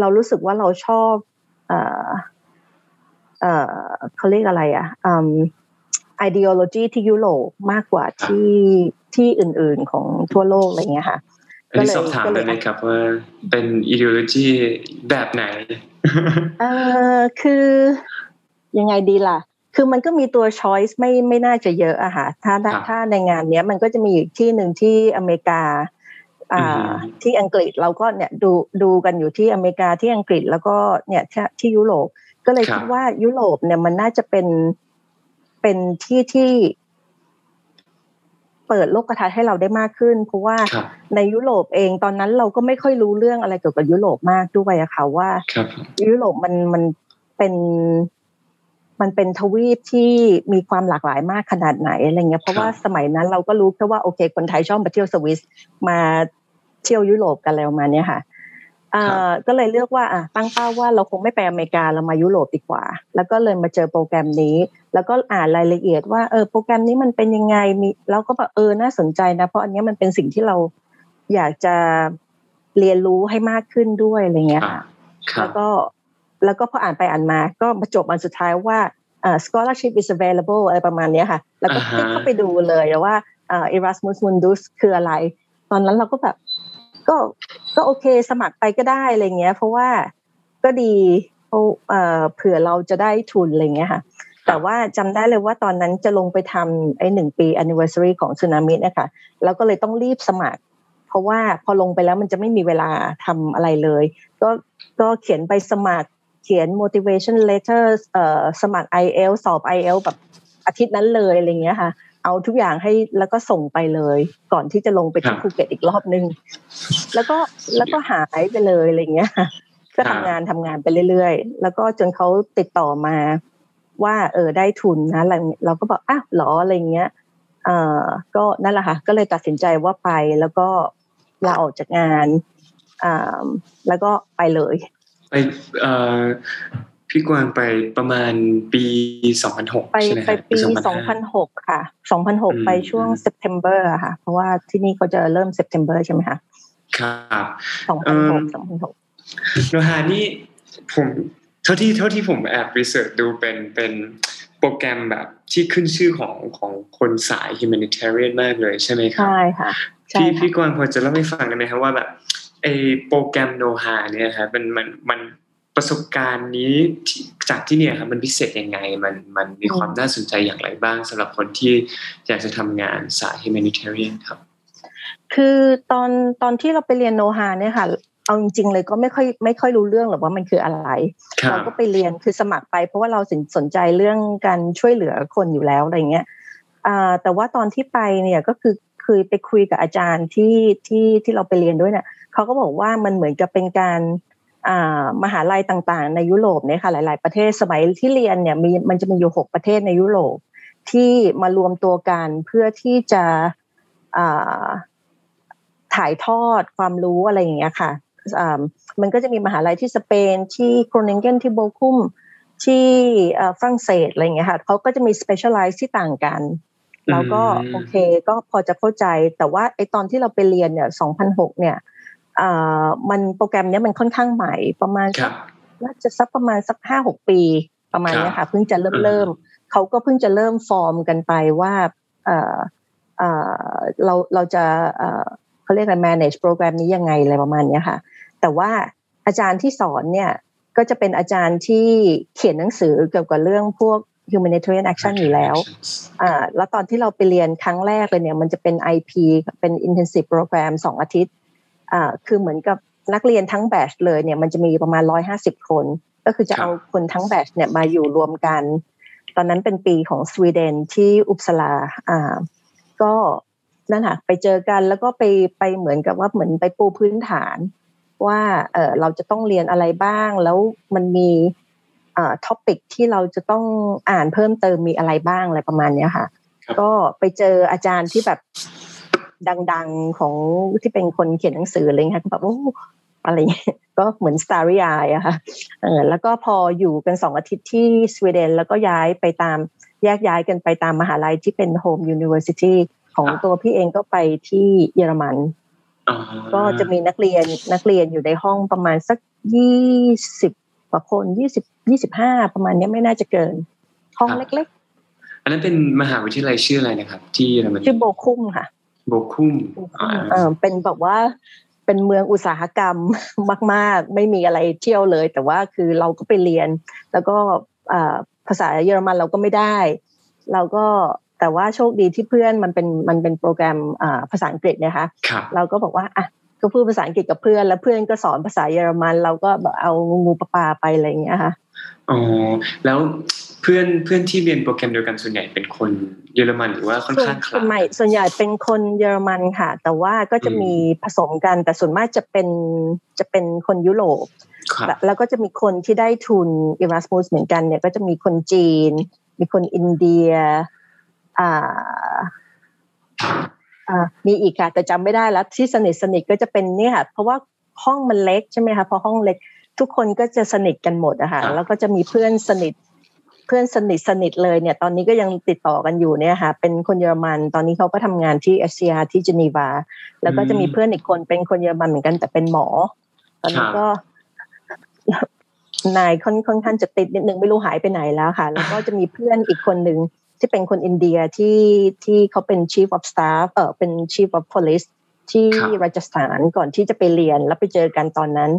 Speaker 4: เรารู้สึกว่าเราชอบเอ่อเอ่อเขาเรียกอะไรอะอืม ideology ที่ยุโรปมากกว่าที่ที่อื่นๆของทั่วโลกอะไรเงี้ยค่ะ
Speaker 3: อันนี้
Speaker 4: ก็เลย
Speaker 3: สอบถาม
Speaker 4: ก็เลย
Speaker 3: ได้ไหมครับว่าเป็น ideology แบบไหน
Speaker 4: เออคือยังไงดีล่ะ คือมันก็มีตัว choice ไม่ไม่น่าจะเยอะอะค่ะถ้า
Speaker 3: ครับ
Speaker 4: ถ้าในงานเนี้ยมันก็จะมีอีกที่หนึ่งที่อเมริกาอ่
Speaker 3: อือฮึา
Speaker 4: ที่อังกฤษเราก็เนี่ยดูดูกันอยู่ที่อเมริกาที่อังกฤษแล้วก็เนี่ยที่ที่ยุโรปก็เลย
Speaker 3: ครับ
Speaker 4: คิดว่ายุโรปเนี่ยมันน่าจะเป็นเป็นที่ที่ เปิดโลกทัศน์ให้เราได้มากขึ้น เพราะว่า
Speaker 3: ครับ
Speaker 4: ในยุโรปเองตอนนั้นเราก็ไม่ค่อยรู้เรื่องอะไรเกี่ยวกับยุโรปมากด้วยอะค่ะว่า
Speaker 3: ครับ
Speaker 4: ยุโรปมันมันเป็นมันเป็นทวีปที่มีความหลากหลายมากขนาดไหนอะไรเงี้ยเพราะว่าสมัยนั้นเราก็รู้แค่ว่าโอเค คนไทยชอบมาเที่ยวสวิสมาเที่ยวยุโรปกันอะไรประมาณเนี้ยค่ะอ่าก็เลยเลือกว่าอะตั้งเป้าว่าเราคงไม่ไปอเมริกาเรามายุโรปดีกว่า แล้วก็เลยมาเจอโปรแกรมนี้ แล้วก็อ่านรายละเอียดว่าเออโปรแกรมนี้มันเป็นยังไงมีแล้วก็แบบเออน่าสนใจนะเพราะอันเนี้ยมันเป็นสิ่งที่เราอยากจะเรียนรู้ให้มากขึ้นด้วยอะไรเงี้ย
Speaker 3: ครับ
Speaker 4: ค่ะ
Speaker 3: ครั
Speaker 4: แล้
Speaker 3: บ
Speaker 4: วก็แล้วก็พออ่านไปอ่านมา ก็มาจบอันสุดท้ายว่าอ่า scholarship is available อะไรประมาณเนี้ยค่ะ แล้วก็
Speaker 3: อ่า
Speaker 4: คลิก
Speaker 3: ฮะ
Speaker 4: เข้าไปดูเลยว่าอ่า Erasmus Mundus คืออะไร ตอนนั้นเราก็แบบก็ก็โอเคสมัครไปก็ได้อะไรเงี้ย เพราะว่าก็ดีเพราะเอ่อเผื่อเราจะได้ทุนอะไรเงี้ยค่ะ แต่ว่าจำได้เลยว่าตอนนั้นจะลงไปทำไอ้หนึ่งปี anniversary ของสึนามิเนี่ยค่ะแล้วก็เลยต้องรีบสมัคร เพราะว่าพอลงไปแล้วมันจะไม่มีเวลาทำอะไรเลย ก็ก็เขียนไปสมัครเขียน motivation letter เอ่อสมัคร IEL สอบ IEL แบบอาทิตย์นั้นเลยอะไรเงี้ยค่ะ เอาทุกอย่างให้แล้วก็ส่งไปเลย ก่อนที่จะลงไปที่ภูเก็ตอีกรอบนึง แล้วก็แล้วก็หายไปเลยอะไรเงี้ยก็ทำงานทำงานไปเรื่อยๆ แล้วก็จนเขาติดต่อมา ว่าเออได้ทุนนะเราก็บอกอ้าวหรออะไรเงี้ยเอ่อก็นั่นแหละค่ะก็เลยตัดสินใจว่าไปแล้วก็ลาออกจากงานอ่าแล้วก็ไปเลย
Speaker 3: ไปเอ่อพี่กวางไปประมาณปี2006
Speaker 4: ไป
Speaker 3: ใช่ไหม
Speaker 4: ไป
Speaker 3: ครับ
Speaker 4: ปี
Speaker 3: 2005
Speaker 4: 2006ค่ะ
Speaker 3: อืม
Speaker 4: 2006ไปช่วง September อะค่ะ เพราะว่าที่นี่เขาจะเริ่ม September ใช่ไหมคะ
Speaker 3: ครับ
Speaker 4: 2006 2006
Speaker 3: โนฮานี่ผม เท่าที่เท่าที่ผมแอบรีเสิร์ชดูเป็นเป็นโปรแกรมแบบที่ขึ้นชื่อของของคนสาย humanitarian มากเลยใช่ไหมครับ
Speaker 4: ใช่ค่ะใช่
Speaker 3: พี่
Speaker 4: ค่ะ
Speaker 3: พี่กวางพอจะเล่าให้ฟังได้ไหมครับว่าแบบไอโปรแกรมโนฮาเนี่ยครับมันมันมันประสบการณ์นี้ที่จากที่เนี่ยครับมันพิเศษยังไงมันมันมีความน่าสนใจอย่างไรบ้างสำหรับคนที่อยากจะทำงานสาย humanitarian ครับ
Speaker 4: คือตอนตอนที่เราไปเรียนโนฮาเนี่ยค่ะ เอาจริง ๆ เลยก็ไม่ค่อยไม่ค่อยรู้เรื่องหรอกว่ามันคืออะไร
Speaker 3: ครั
Speaker 4: เรา
Speaker 3: บ
Speaker 4: ก็ไปเรียนคือสมัครไป เพราะว่าเราสนสนใจเรื่องการช่วยเหลือคนอยู่แล้วอะไรเงี้ยอ่าแต่ว่าตอนที่ไปเนี่ยก็คือคือไปคุยกับอาจารย์ที่ที่ที่เราไปเรียนด้วยเนี่ยเขาก็บอกว่ามันเหมือนกับเป็นการอ่ามหาลัยต่างๆ ในยุโรปเนี่ยค่ะหลาย ๆประเทศสมัยที่เรียนเนี่ยมีมันจะมีอยู่หกประเทศในยุโรปที่มารวมตัวกันเพื่อที่จะอ่าถ่ายทอดความรู้อะไรอย่างเงี้ยค่ะอ่า มันก็จะมีมหาลัยที่สเปนที่โครนิงเกนที่โบคุมที่เอ่อฝรั่งเศสอะไรอย่างเงี้ยค่ะเขาก็จะมี specialize ที่ต่างกันเราก็
Speaker 3: อืม
Speaker 4: โอเคก็พอจะเข้าใจแต่ว่าไอตอนที่เราไปเรียนเนี่ย2006เนี่ยอ่ามันโปรแกรมเนี้ยมันค่อนข้างใหม่ประมาณ
Speaker 3: ค
Speaker 4: สั
Speaker 3: รั
Speaker 4: ก
Speaker 3: บ
Speaker 4: น่าจะสักประมาณสักห้าหกปีประมาณเนี้ยค่ะเพิ่งจะเริ่ม
Speaker 3: อืม
Speaker 4: เริ่มเขาก็เพิ่งจะเริ่มฟอร์มกันไปว่าเอ่อเอ่อเราเราจะเอ่อเขาเรียกอะไร manage โปรแกรมนี้ยังไงอะไรประมาณเนี้ยค่ะ แต่ว่าอาจารย์ที่สอนเนี่ยก็จะเป็นอาจารย์ที่เขียนหนังสือเกี่ยวกับเรื่องพวก humanitarian action อยู่แล้วอ่าแล้วตอนที่เราไปเรียนครั้งแรกเลยเนี่ยมันจะเป็น IP เป็น intensive program สองอาทิตย์อ่าคือเหมือนกับนักเรียนทั้งแบชเลยเนี่ยมันจะมีประมาณ150คน ก็คือจะ
Speaker 3: ครับ
Speaker 4: เอาคนทั้งแบชเนี่ยมาอยู่รวมกัน ตอนนั้นเป็นปีของสวีเดนที่อุปสลาอ่าก็นั่นค่ะไปเจอกันแล้วก็ไปไปเหมือนกับว่าเหมือนไปปูพื้นฐาน ว่าเออเราจะต้องเรียนอะไรบ้าง แล้วมันมีอ่าท็อปิกที่เราจะต้องอ่านเพิ่มเติมมีอะไรบ้างอะไรประมาณเนี้ยค่ะ
Speaker 3: ครับ
Speaker 4: ก็ไปเจออาจารย์ที่แบบดังๆของที่เป็นคนเขียนหนังสืออะไรเงี้ยก็แบบโอ้อะไรเงี้ยก็เหมือน Starry Eye อะค่ะเออแล้วก็พออยู่กันสองอาทิตย์ที่สวีเดน แล้วก็ย้ายไปตามแยกย้ายกันไปตามมหาลัยที่เป็น Home University ของ
Speaker 3: ครับ
Speaker 4: ตัวพี่เองก็ไปที่เยอรมัน
Speaker 3: อ๋อ
Speaker 4: ก็จะมีนักเรียนนักเรียนอยู่ในห้องประมาณสักยี่สิบกว่าคนยี่สิบยี่สิบห้าประมาณเนี้ยไม่น่าจะเกิน ห้องเล็ก
Speaker 3: อันนั้นเป็นมหาวิทยาลัยชื่ออะไรนะครับ ที่เยอรมนี
Speaker 4: ๆชื่อโบคุ้มค่ะ
Speaker 3: โบคุม
Speaker 4: โบคุ้มเออเป็นแบบว่าเป็นเมืองอุตสาหกรรมมาก ๆ ไม่มีอะไรเที่ยวเลย แต่ว่าคือเราก็ไปเรียน แล้วก็อ่าภาษาเยอรมันเราก็ไม่ได้ เราก็ แต่ว่าโชคดีที่เพื่อนมันเป็นมันเป็นโปรแกรมอ่าภาษาอังกฤษนะคะ
Speaker 3: ครับ
Speaker 4: เราก็บอกว่าอะก็พูดภาษาอังกฤษกับเพื่อน แล้วเพื่อนก็สอนภาษาเยอรมัน เราก็แบบเอางูปลาปลาไปอะไรอย่างเงี้ยค่ะ
Speaker 3: อ๋อแล้วเพื่อนเพื่อนที่เรียนโปรแกรมเดียวกันส่วนใหญ่เป็นคนเยอรมันหรือว่าค่อนข้างค
Speaker 4: ส่
Speaker 3: ลา
Speaker 4: วนใหม่ส่วนใหญ่เป็นคนเยอรมันค่ะ แต่ว่าก็จะมีผสมกันแต่ส่วนมากจะเป็นจะเป็นคนยุโรป
Speaker 3: ครับ
Speaker 4: แล้วแล้วก็จะมีคนที่ได้ทุน Erasmus เหมือนกันเนี่ยก็จะมีคนจีน มีคนอินเดีย อ่าอ่ามีอีกค่ะ แต่จำไม่ได้แล้วที่สนิทสนิทก็จะเป็นเนี่ยค่ะเพราะว่าห้องมันเล็กใช่ไหมคะพอห้องเล็ก ทุกคนก็จะสนิทกันหมดอะค่ะแล้วก็จะมีเพื่อนสนิทเพื่อนสนิทสนิทเลยเนี่ย ตอนนี้ก็ยังติดต่อกันอยู่เนี่ยค่ะ เป็นคนเยอรมัน ตอนนี้เขาก็ทำงานที่ SCR ที่เจนีวา แล้วก็จะมีเพื่อนอีกคนเป็นคนเยอรมันเหมือนกันแต่เป็นหมอ ตอนนี้ก็นายค่อนค่อนข้างจะติดนิดนึงไม่รู้หายไปไหนแล้วค่ะ แล้วก็จะมีเพื่อนอีกคนหนึ่ง ที่เป็นคนอินเดียที่ที่เขาเป็น chief of staff เออเป็น chief of police ที่ราชสถานก่อนที่จะไปเรียนแล้วไปเจอกันตอนนั้น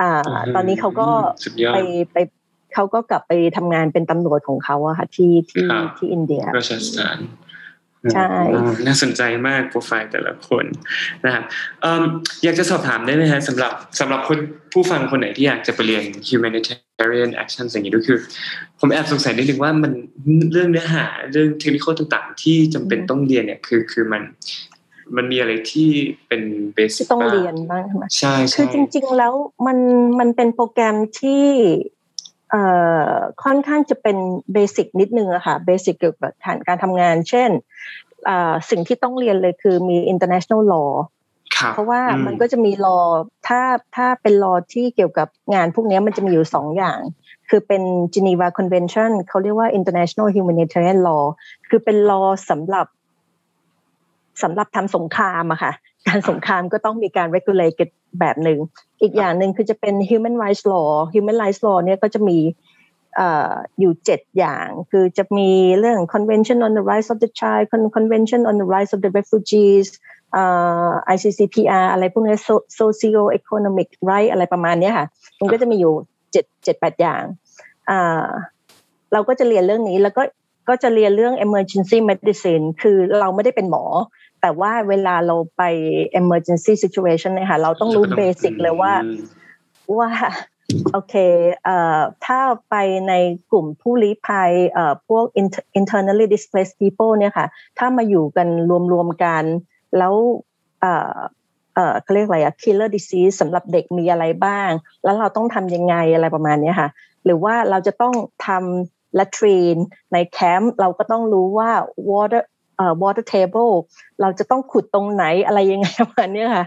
Speaker 4: อ่า ตอนนี้เขาก็
Speaker 3: สุดยอด
Speaker 4: ไปไปเขาก็กลับไปทำงานเป็นตำรวจของเขาอะค่ะที่ที่
Speaker 3: ครับ
Speaker 4: ที่อินเดีย
Speaker 3: ราชสถาน
Speaker 4: ใช่
Speaker 3: อ่าน่าสนใจมากโปรไฟล์แต่ละคนนะครับเอิ่มอยากจะสอบถามได้ไหมฮะสำหรับสำหรับคนผู้ฟังคนไหนที่อยากจะไปเรียน humanitarian action อย่างนี้ด้วยคือ ผมแอบสงสัยนิดนึงว่ามันเรื่องเนื้อหาเรื่องเทคนิคต่างๆ ที่จำเป็นต้องเรียนเนี่ยคือคือมันมันมีอะไรที่เป็นเบสิ
Speaker 4: ที่
Speaker 3: ก
Speaker 4: ต้องเรียนบ้างใช่ไหม
Speaker 3: ใช่ใช่
Speaker 4: คือจริง ๆ แล้วมันมันเป็นโปรแกรมที่ เอ่อค่อนข้างจะเป็นเบสิกนิดนึงอะค่ะเบสิกเกี่ยวกับฐานการทำงาน เช่นเอ่อสิ่งที่ต้องเรียนเลยคือมี international law
Speaker 3: ครับ
Speaker 4: เพราะว่า
Speaker 3: อื
Speaker 4: มันก็จะมี law ถ้าถ้าเป็น law ที่เกี่ยวกับงานพวกนี้มันจะมีอยู่สองอย่าง คือเป็น Geneva Convention เขาเรียกว่า International Humanitarian Law คือเป็น law สำหรับสำหรับทำสงครามอะค่ะ การสงครามก็ต้องมีการ regulate แบบหนึ่งอีกอย่างหนึ่งคือจะเป็น human rights law human rights law เนี่ยก็จะมีเอ่ออยู่เจ็ดอย่าง คือจะมีเรื่อง convention on the rights of the child Con- convention on the rights of the refugees เอ่อ ICCPR อะไรพวกนี้ So- socio economic right อะไรประมาณเนี้ยค่ะ มันก็จะมีอยู่เจ็ดเจ็ดแปดอย่างอ่าเราก็จะเรียนเรื่องนี้แล้วก็ก็จะเรียนเรื่อง emergency medicine คือเราไม่ได้เป็นหมอ แต่ว่าเวลาเราไป emergency situation เนี่ยค่ะเราต้องรู้เบสิกเลยว่า
Speaker 3: อืม
Speaker 4: ว่าโอเคเอ่อถ้าไปในกลุ่มผู้ลี้ภัยเอ่อพวก inter- internally displaced people เนี่ยค่ะ ถ้ามาอยู่กันรวมๆกัน แล้วเอ่อเอ่อเขาเรียกอะไรอะ killer disease สำหรับเด็กมีอะไรบ้าง แล้วเราต้องทำยังไงอะไรประมาณเนี้ยค่ะ หรือว่าเราจะต้องทำ latrine ในแคมป์เราก็ต้องรู้ว่า water เอ่อ water table เราจะต้องขุดตรงไหนอะไรยังไงประมาณเนี้ยค่ะ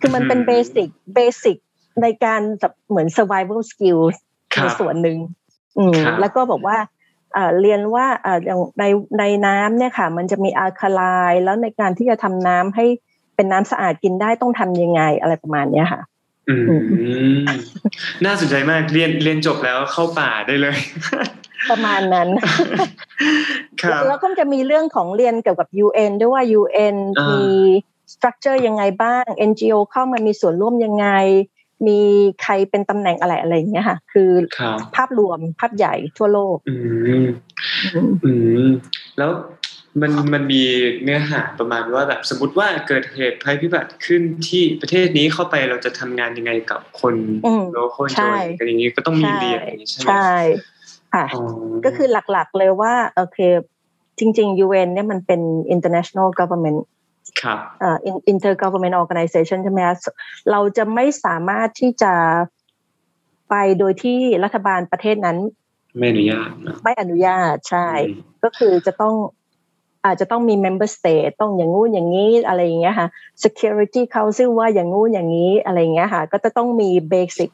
Speaker 4: คือมันเป็น
Speaker 3: อืม
Speaker 4: basic basic ในการแบบเหมือน survival skills
Speaker 3: ครับ
Speaker 4: ในส่วนหนึ่งอืม
Speaker 3: ครับ
Speaker 4: แล้วก็บอกว่าเอ่อเรียนว่าเอ่ออย่างในในน้ำเนี่ยค่ะ มันจะมี alkaline แล้วในการที่จะทำน้ำให้เป็นน้ำสะอาดกินได้ต้องทำยังไงอะไรประมาณเนี้ยค่ะ
Speaker 3: อืมน่าสนใจมากเรียนเรียนจบแล้วเข้าป่าได้เลย
Speaker 4: ประมาณนั้น
Speaker 3: ครับ
Speaker 4: แล้วก็จะมีเรื่องของเรียนเกี่ยวกับ UN ด้วยว่า UN
Speaker 3: อ่ามี
Speaker 4: มี structure ยังไงบ้าง NGO เข้ามามีส่วนร่วมยังไง มีใครเป็นตำแหน่งอะไรอะไรอย่างเงี้ยค่ะ คือ
Speaker 3: ครับ
Speaker 4: ภาพรวมภาพใหญ่ทั่วโลก
Speaker 3: อืมอืมแล้วมันมันมีเนื้อหาประมาณว่าแบบสมมติว่าเกิดเหตุภัยพิบัติขึ้นที่ประเทศนี้เข้าไปเราจะทำงานยังไงกับคน
Speaker 4: อืม
Speaker 3: local
Speaker 4: ใช่
Speaker 3: join กันอย่างนี้ก็ต้องมีเรียนอย่างนี้ใช่ไหม
Speaker 4: ใช่ ค่ะ
Speaker 3: อ๋อ
Speaker 4: ก็คือหลักๆเลยว่าโอเคจริงๆ UN เนี่ยมันเป็น international government
Speaker 3: ครับ
Speaker 4: เอ่อ in- intergovernment organization ใช่ไหมคะเราจะไม่สามารถที่จะไปโดยที่รัฐบาลประเทศนั้น
Speaker 3: ไม่อนุญาตนะ
Speaker 4: ไม่อนุญาตใช่
Speaker 3: อืม
Speaker 4: ก็คือจะต้องอาจจะต้องมี member state ต้องอย่างงู้นอย่างนี้อะไรอย่างเงี้ยค่ะ security council ว่าอย่างงู้นอย่างนี้อะไรอย่างเงี้ยค่ะ ก็จะต้องมี basic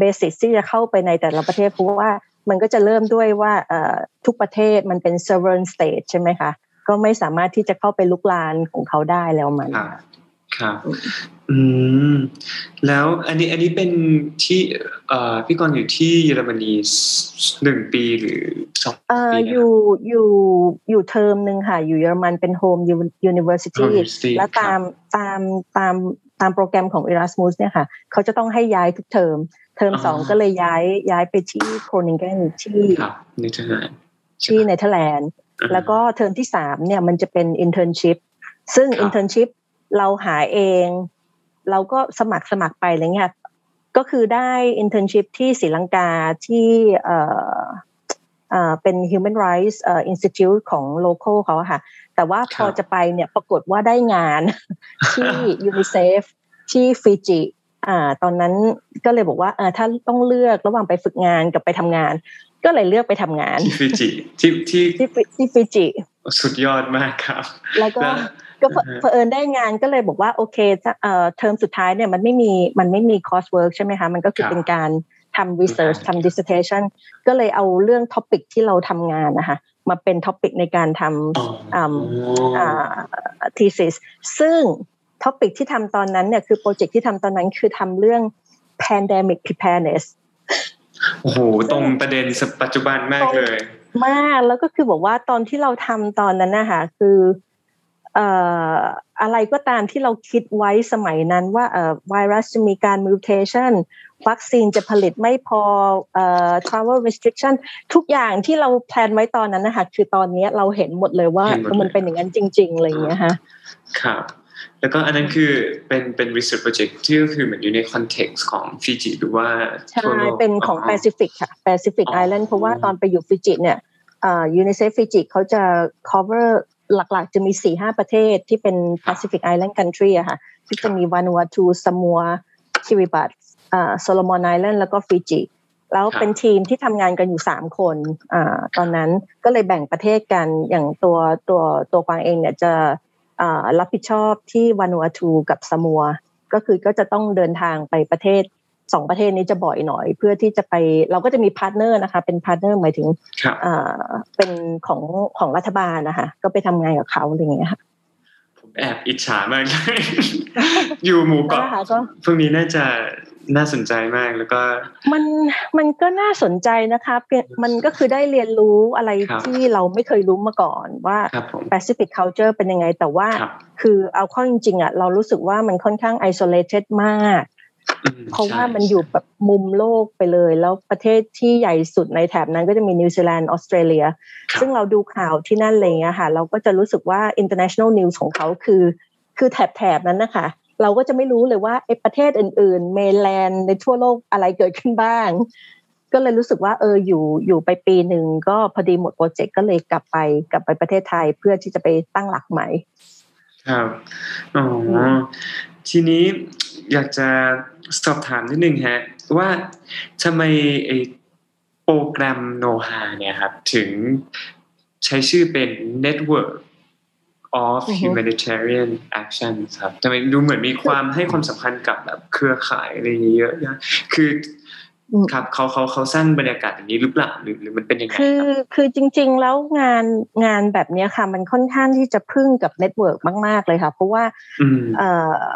Speaker 4: basic ที่จะเข้าไปในแต่ละประเทศเพราะว่า มันก็จะเริ่มด้วยว่าเอ่อทุกประเทศมันเป็น sovereign state ใช่ไหมคะ ก็ไม่สามารถที่จะเข้าไปลุกลานของเขาได้แล้วมัน
Speaker 3: ครับครับอืมแล้วอันนี้อันนี้เป็นที่เอ่อพี่กรณ์อยู่ที่เยอรมนีหนึ่งปีหรือสอง
Speaker 4: เอ่อ
Speaker 3: ปีนะ
Speaker 4: อยู่อยู่อยู่เทอมหนึ่งค่ะ อยู่เยอรมันเป็น home uni- university
Speaker 3: University
Speaker 4: แล้วตามตามตามตามโปรแกรมของ Erasmus เนี่ยค่ะ เขาจะต้องให้ย้ายทุกเทอมเทอม
Speaker 3: อ๋อ
Speaker 4: สองก็เลยย้ายย้ายไปที่ Groningen ที่
Speaker 3: ครับในเนเธอร์แลนด์
Speaker 4: ที่เนเธอร์แลนด์
Speaker 3: อ่า
Speaker 4: แล้วก็เทอมที่สามเนี่ยมันจะเป็น internship ซึ่ง
Speaker 3: ครับ
Speaker 4: internship เราหาเอง เราก็สมัครสมัครไปอะไรเงี้ยก็คือได้ internship ที่ศรีลังกาที่เอ่อเอ่อเป็น human rights เอ่อ institute ของ local เขาอะค่ะ แต่ว่าพอ
Speaker 3: ครับ
Speaker 4: จะไปเนี่ยปรากฏว่าได้งานที่ UNICEF ที่ฟิจิ อ่า ตอนนั้นก็เลยบอกว่าเออถ้าต้องเลือกระหว่างไปฝึกงานกับไปทำงาน ก็เลยเลือกไปทำงาน
Speaker 3: ที่ฟิจิที่ที่
Speaker 4: ที่ฟิที่ฟิจิ
Speaker 3: สุดยอดมากครับ
Speaker 4: แล้วก็
Speaker 3: แล้ว
Speaker 4: ก็เผ
Speaker 3: อ่าฮะ
Speaker 4: เผอิญได้งานก็เลยบอกว่าโอเคถ้าเอ่อเทอมสุดท้ายเนี่ยมันไม่มีมันไม่มี coursework ใช่ไหมคะ มันก็คือ
Speaker 3: ครับ
Speaker 4: เป็นการทำ research
Speaker 3: ครับ
Speaker 4: ทำ dissertation ก็เลยเอาเรื่อง topic ที่เราทำงานนะคะมาเป็น topic ในการทำ
Speaker 3: อ๋อ
Speaker 4: อ่าอ่า thesis ซึ่ง topic ที่ทำตอนนั้นเนี่ยคือโปรเจกต์ที่ทำตอนนั้นคือทำเรื่อง pandemic preparedness
Speaker 3: โอ้โหตรงประเด็นปัจจุบันมากเลย
Speaker 4: มากแล้วก็คือบอกว่าตอนที่เราทำตอนนั้นนะคะคือเอ่ออะไรก็ตามที่เราคิดไว้สมัยนั้นว่าเอ่อไวรัสจะมีการ mutation วัคซีนจะผลิตไม่พอเอ่อ travel restriction ทุกอย่างที่เรา plan ไว้ตอนนั้นนะคะคือตอนนี้เราเห็นหมดเลยว่า
Speaker 3: เห็นหมดเลย
Speaker 4: มันเป็นอย่างนั้นจริง ๆ อะไรอย่างเงี้ยฮะ
Speaker 3: ครับ แล้วก็อันนั้นคือเป็นเป็น research project ที่ก็คือเหมือนอยู่ใน context ของฟิจิหรือว่า
Speaker 4: ใช่
Speaker 3: ทั่วโลก
Speaker 4: เป็นของแปซิฟิกค่ะแปซิฟิก
Speaker 3: อ๋
Speaker 4: อ Island เพราะว่าตอนไปอยู่ฟิจิเนี่ยอ่ายูนิเซฟฟิจิเขาจะ cover หลักๆ จะมีสี่ห้าประเทศที่เป็น Pacific Island country อะค่ะที่จะมีวานูอาตูซามัวคิริบาสอ่าโซโลมอนไอแลนด์แล้วก็ฟิจิแล้วเป็นทีมที่ทำงานกันอยู่สามคนอ่าตอนนั้นก็เลยแบ่งประเทศกันอย่างตัวตัวตัวกวางเองเนี่ยจะอ่า รับผิดชอบที่วานูอาตูกับซามัว ก็คือก็จะต้องเดินทางไปประเทศสองประเทศนี้จะบ่อยหน่อย เพื่อที่จะไปเราก็จะมี partner นะคะ เป็น partner หมายถึง
Speaker 3: ครับ
Speaker 4: อ่าเป็นของของรัฐบาลนะคะ ก็ไปทำงานกับเขาอะไรอย่างเงี้ยค่ะ
Speaker 3: ผมแอบอิจฉามากเลยอยู่หมู่เกาะ
Speaker 4: นะคะก็
Speaker 3: พวกนี้น่าจะ น่าสนใจมากแล้วก็
Speaker 4: มันมันก็น่าสนใจนะคะเพียงมันก็คือได้เรียนรู้อะไร
Speaker 3: ครับ
Speaker 4: ที่เราไม่เคยรู้มาก่อนว่า
Speaker 3: ครับผม
Speaker 4: Pacific culture เป็นยังไง แต่ว่า
Speaker 3: ครับ
Speaker 4: คือเอาเข้าจริงๆอะเรารู้สึกว่ามันค่อนข้าง isolated มาก
Speaker 3: อืม
Speaker 4: เพราะว่า
Speaker 3: ใช่
Speaker 4: มันอยู่แบบมุมโลกไปเลย แล้วประเทศที่ใหญ่สุดในแถบนั้นก็จะมีนิวซีแลนด์ออสเตรเลีย
Speaker 3: ครับ
Speaker 4: ซึ่งเราดูข่าวที่นั่นอะไรเงี้ยค่ะ เราก็จะรู้สึกว่า international news ของเขาคือ คือแถบแถบๆนั้นนะคะ เราก็จะไม่รู้เลยว่าไอ้ประเทศอื่น ๆ mainland ในทั่วโลกอะไรเกิดขึ้นบ้าง ก็เลยรู้สึกว่าเอออยู่อยู่ไปปีหนึ่งก็พอดีหมดโปรเจกต์ก็เลยกลับไปกลับไปประเทศไทยเพื่อที่จะไปตั้งหลักใหม่
Speaker 3: ครับอ๋อทีนี้อยากจะสอบถามนิดนึงฮะ ว่าทำไมไอ้โปรแกรมโนฮาเนี่ยครับ ถึงใช้ชื่อเป็น Network of
Speaker 4: อือฮึ
Speaker 3: Humanitarian Action ครับทำไมดูเหมือนมีความให้ความสำคัญกับแบบเครือข่ายอะไรอย่างเงี้ยเยอะนะคืออ
Speaker 4: ม
Speaker 3: ครับเขาเขาเขาสร้างบรรยากาศอย่างนี้หรือเปล่าหรือหรือมันเป็นยังไง
Speaker 4: คือ
Speaker 3: ครับ
Speaker 4: คือจริง ๆ แล้วงานงานแบบเนี้ยค่ะ มันค่อนข้างที่จะพึ่งกับ network มาก ๆ เลยค่ะ เพราะว่า
Speaker 3: อืม
Speaker 4: เอ่อ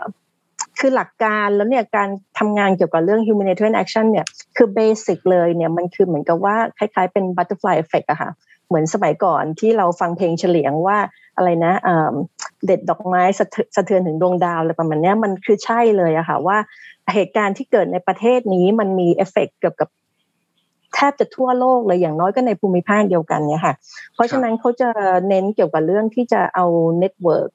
Speaker 4: คือหลักการแล้วเนี่ยการทำงานเกี่ยวกับเรื่อง humanitarian action เนี่ยคือ basic เลยเนี่ยมันคือเหมือนกับว่าคล้าย ๆ เป็น butterfly effect อะค่ะ เหมือนสมัยก่อนที่เราฟังเพลงเฉลียงว่า อะไรนะเด็ดดอกไม้สะเทือนถึงดวงดาวอะไรประมาณนี้มันคือใช่เลยอะค่ะว่าเหตุการณ์ที่เกิดในประเทศนี้มันมีเอฟเฟกต์เกี่ยวกับแทบจะทั่วโลกเลยอย่างน้อยก็ในภูมิภาคเดียวกันเนี่ยค่ะ เพราะฉะนั้นเขาจะเน้นเกี่ยวกับเรื่องที่จะเอา network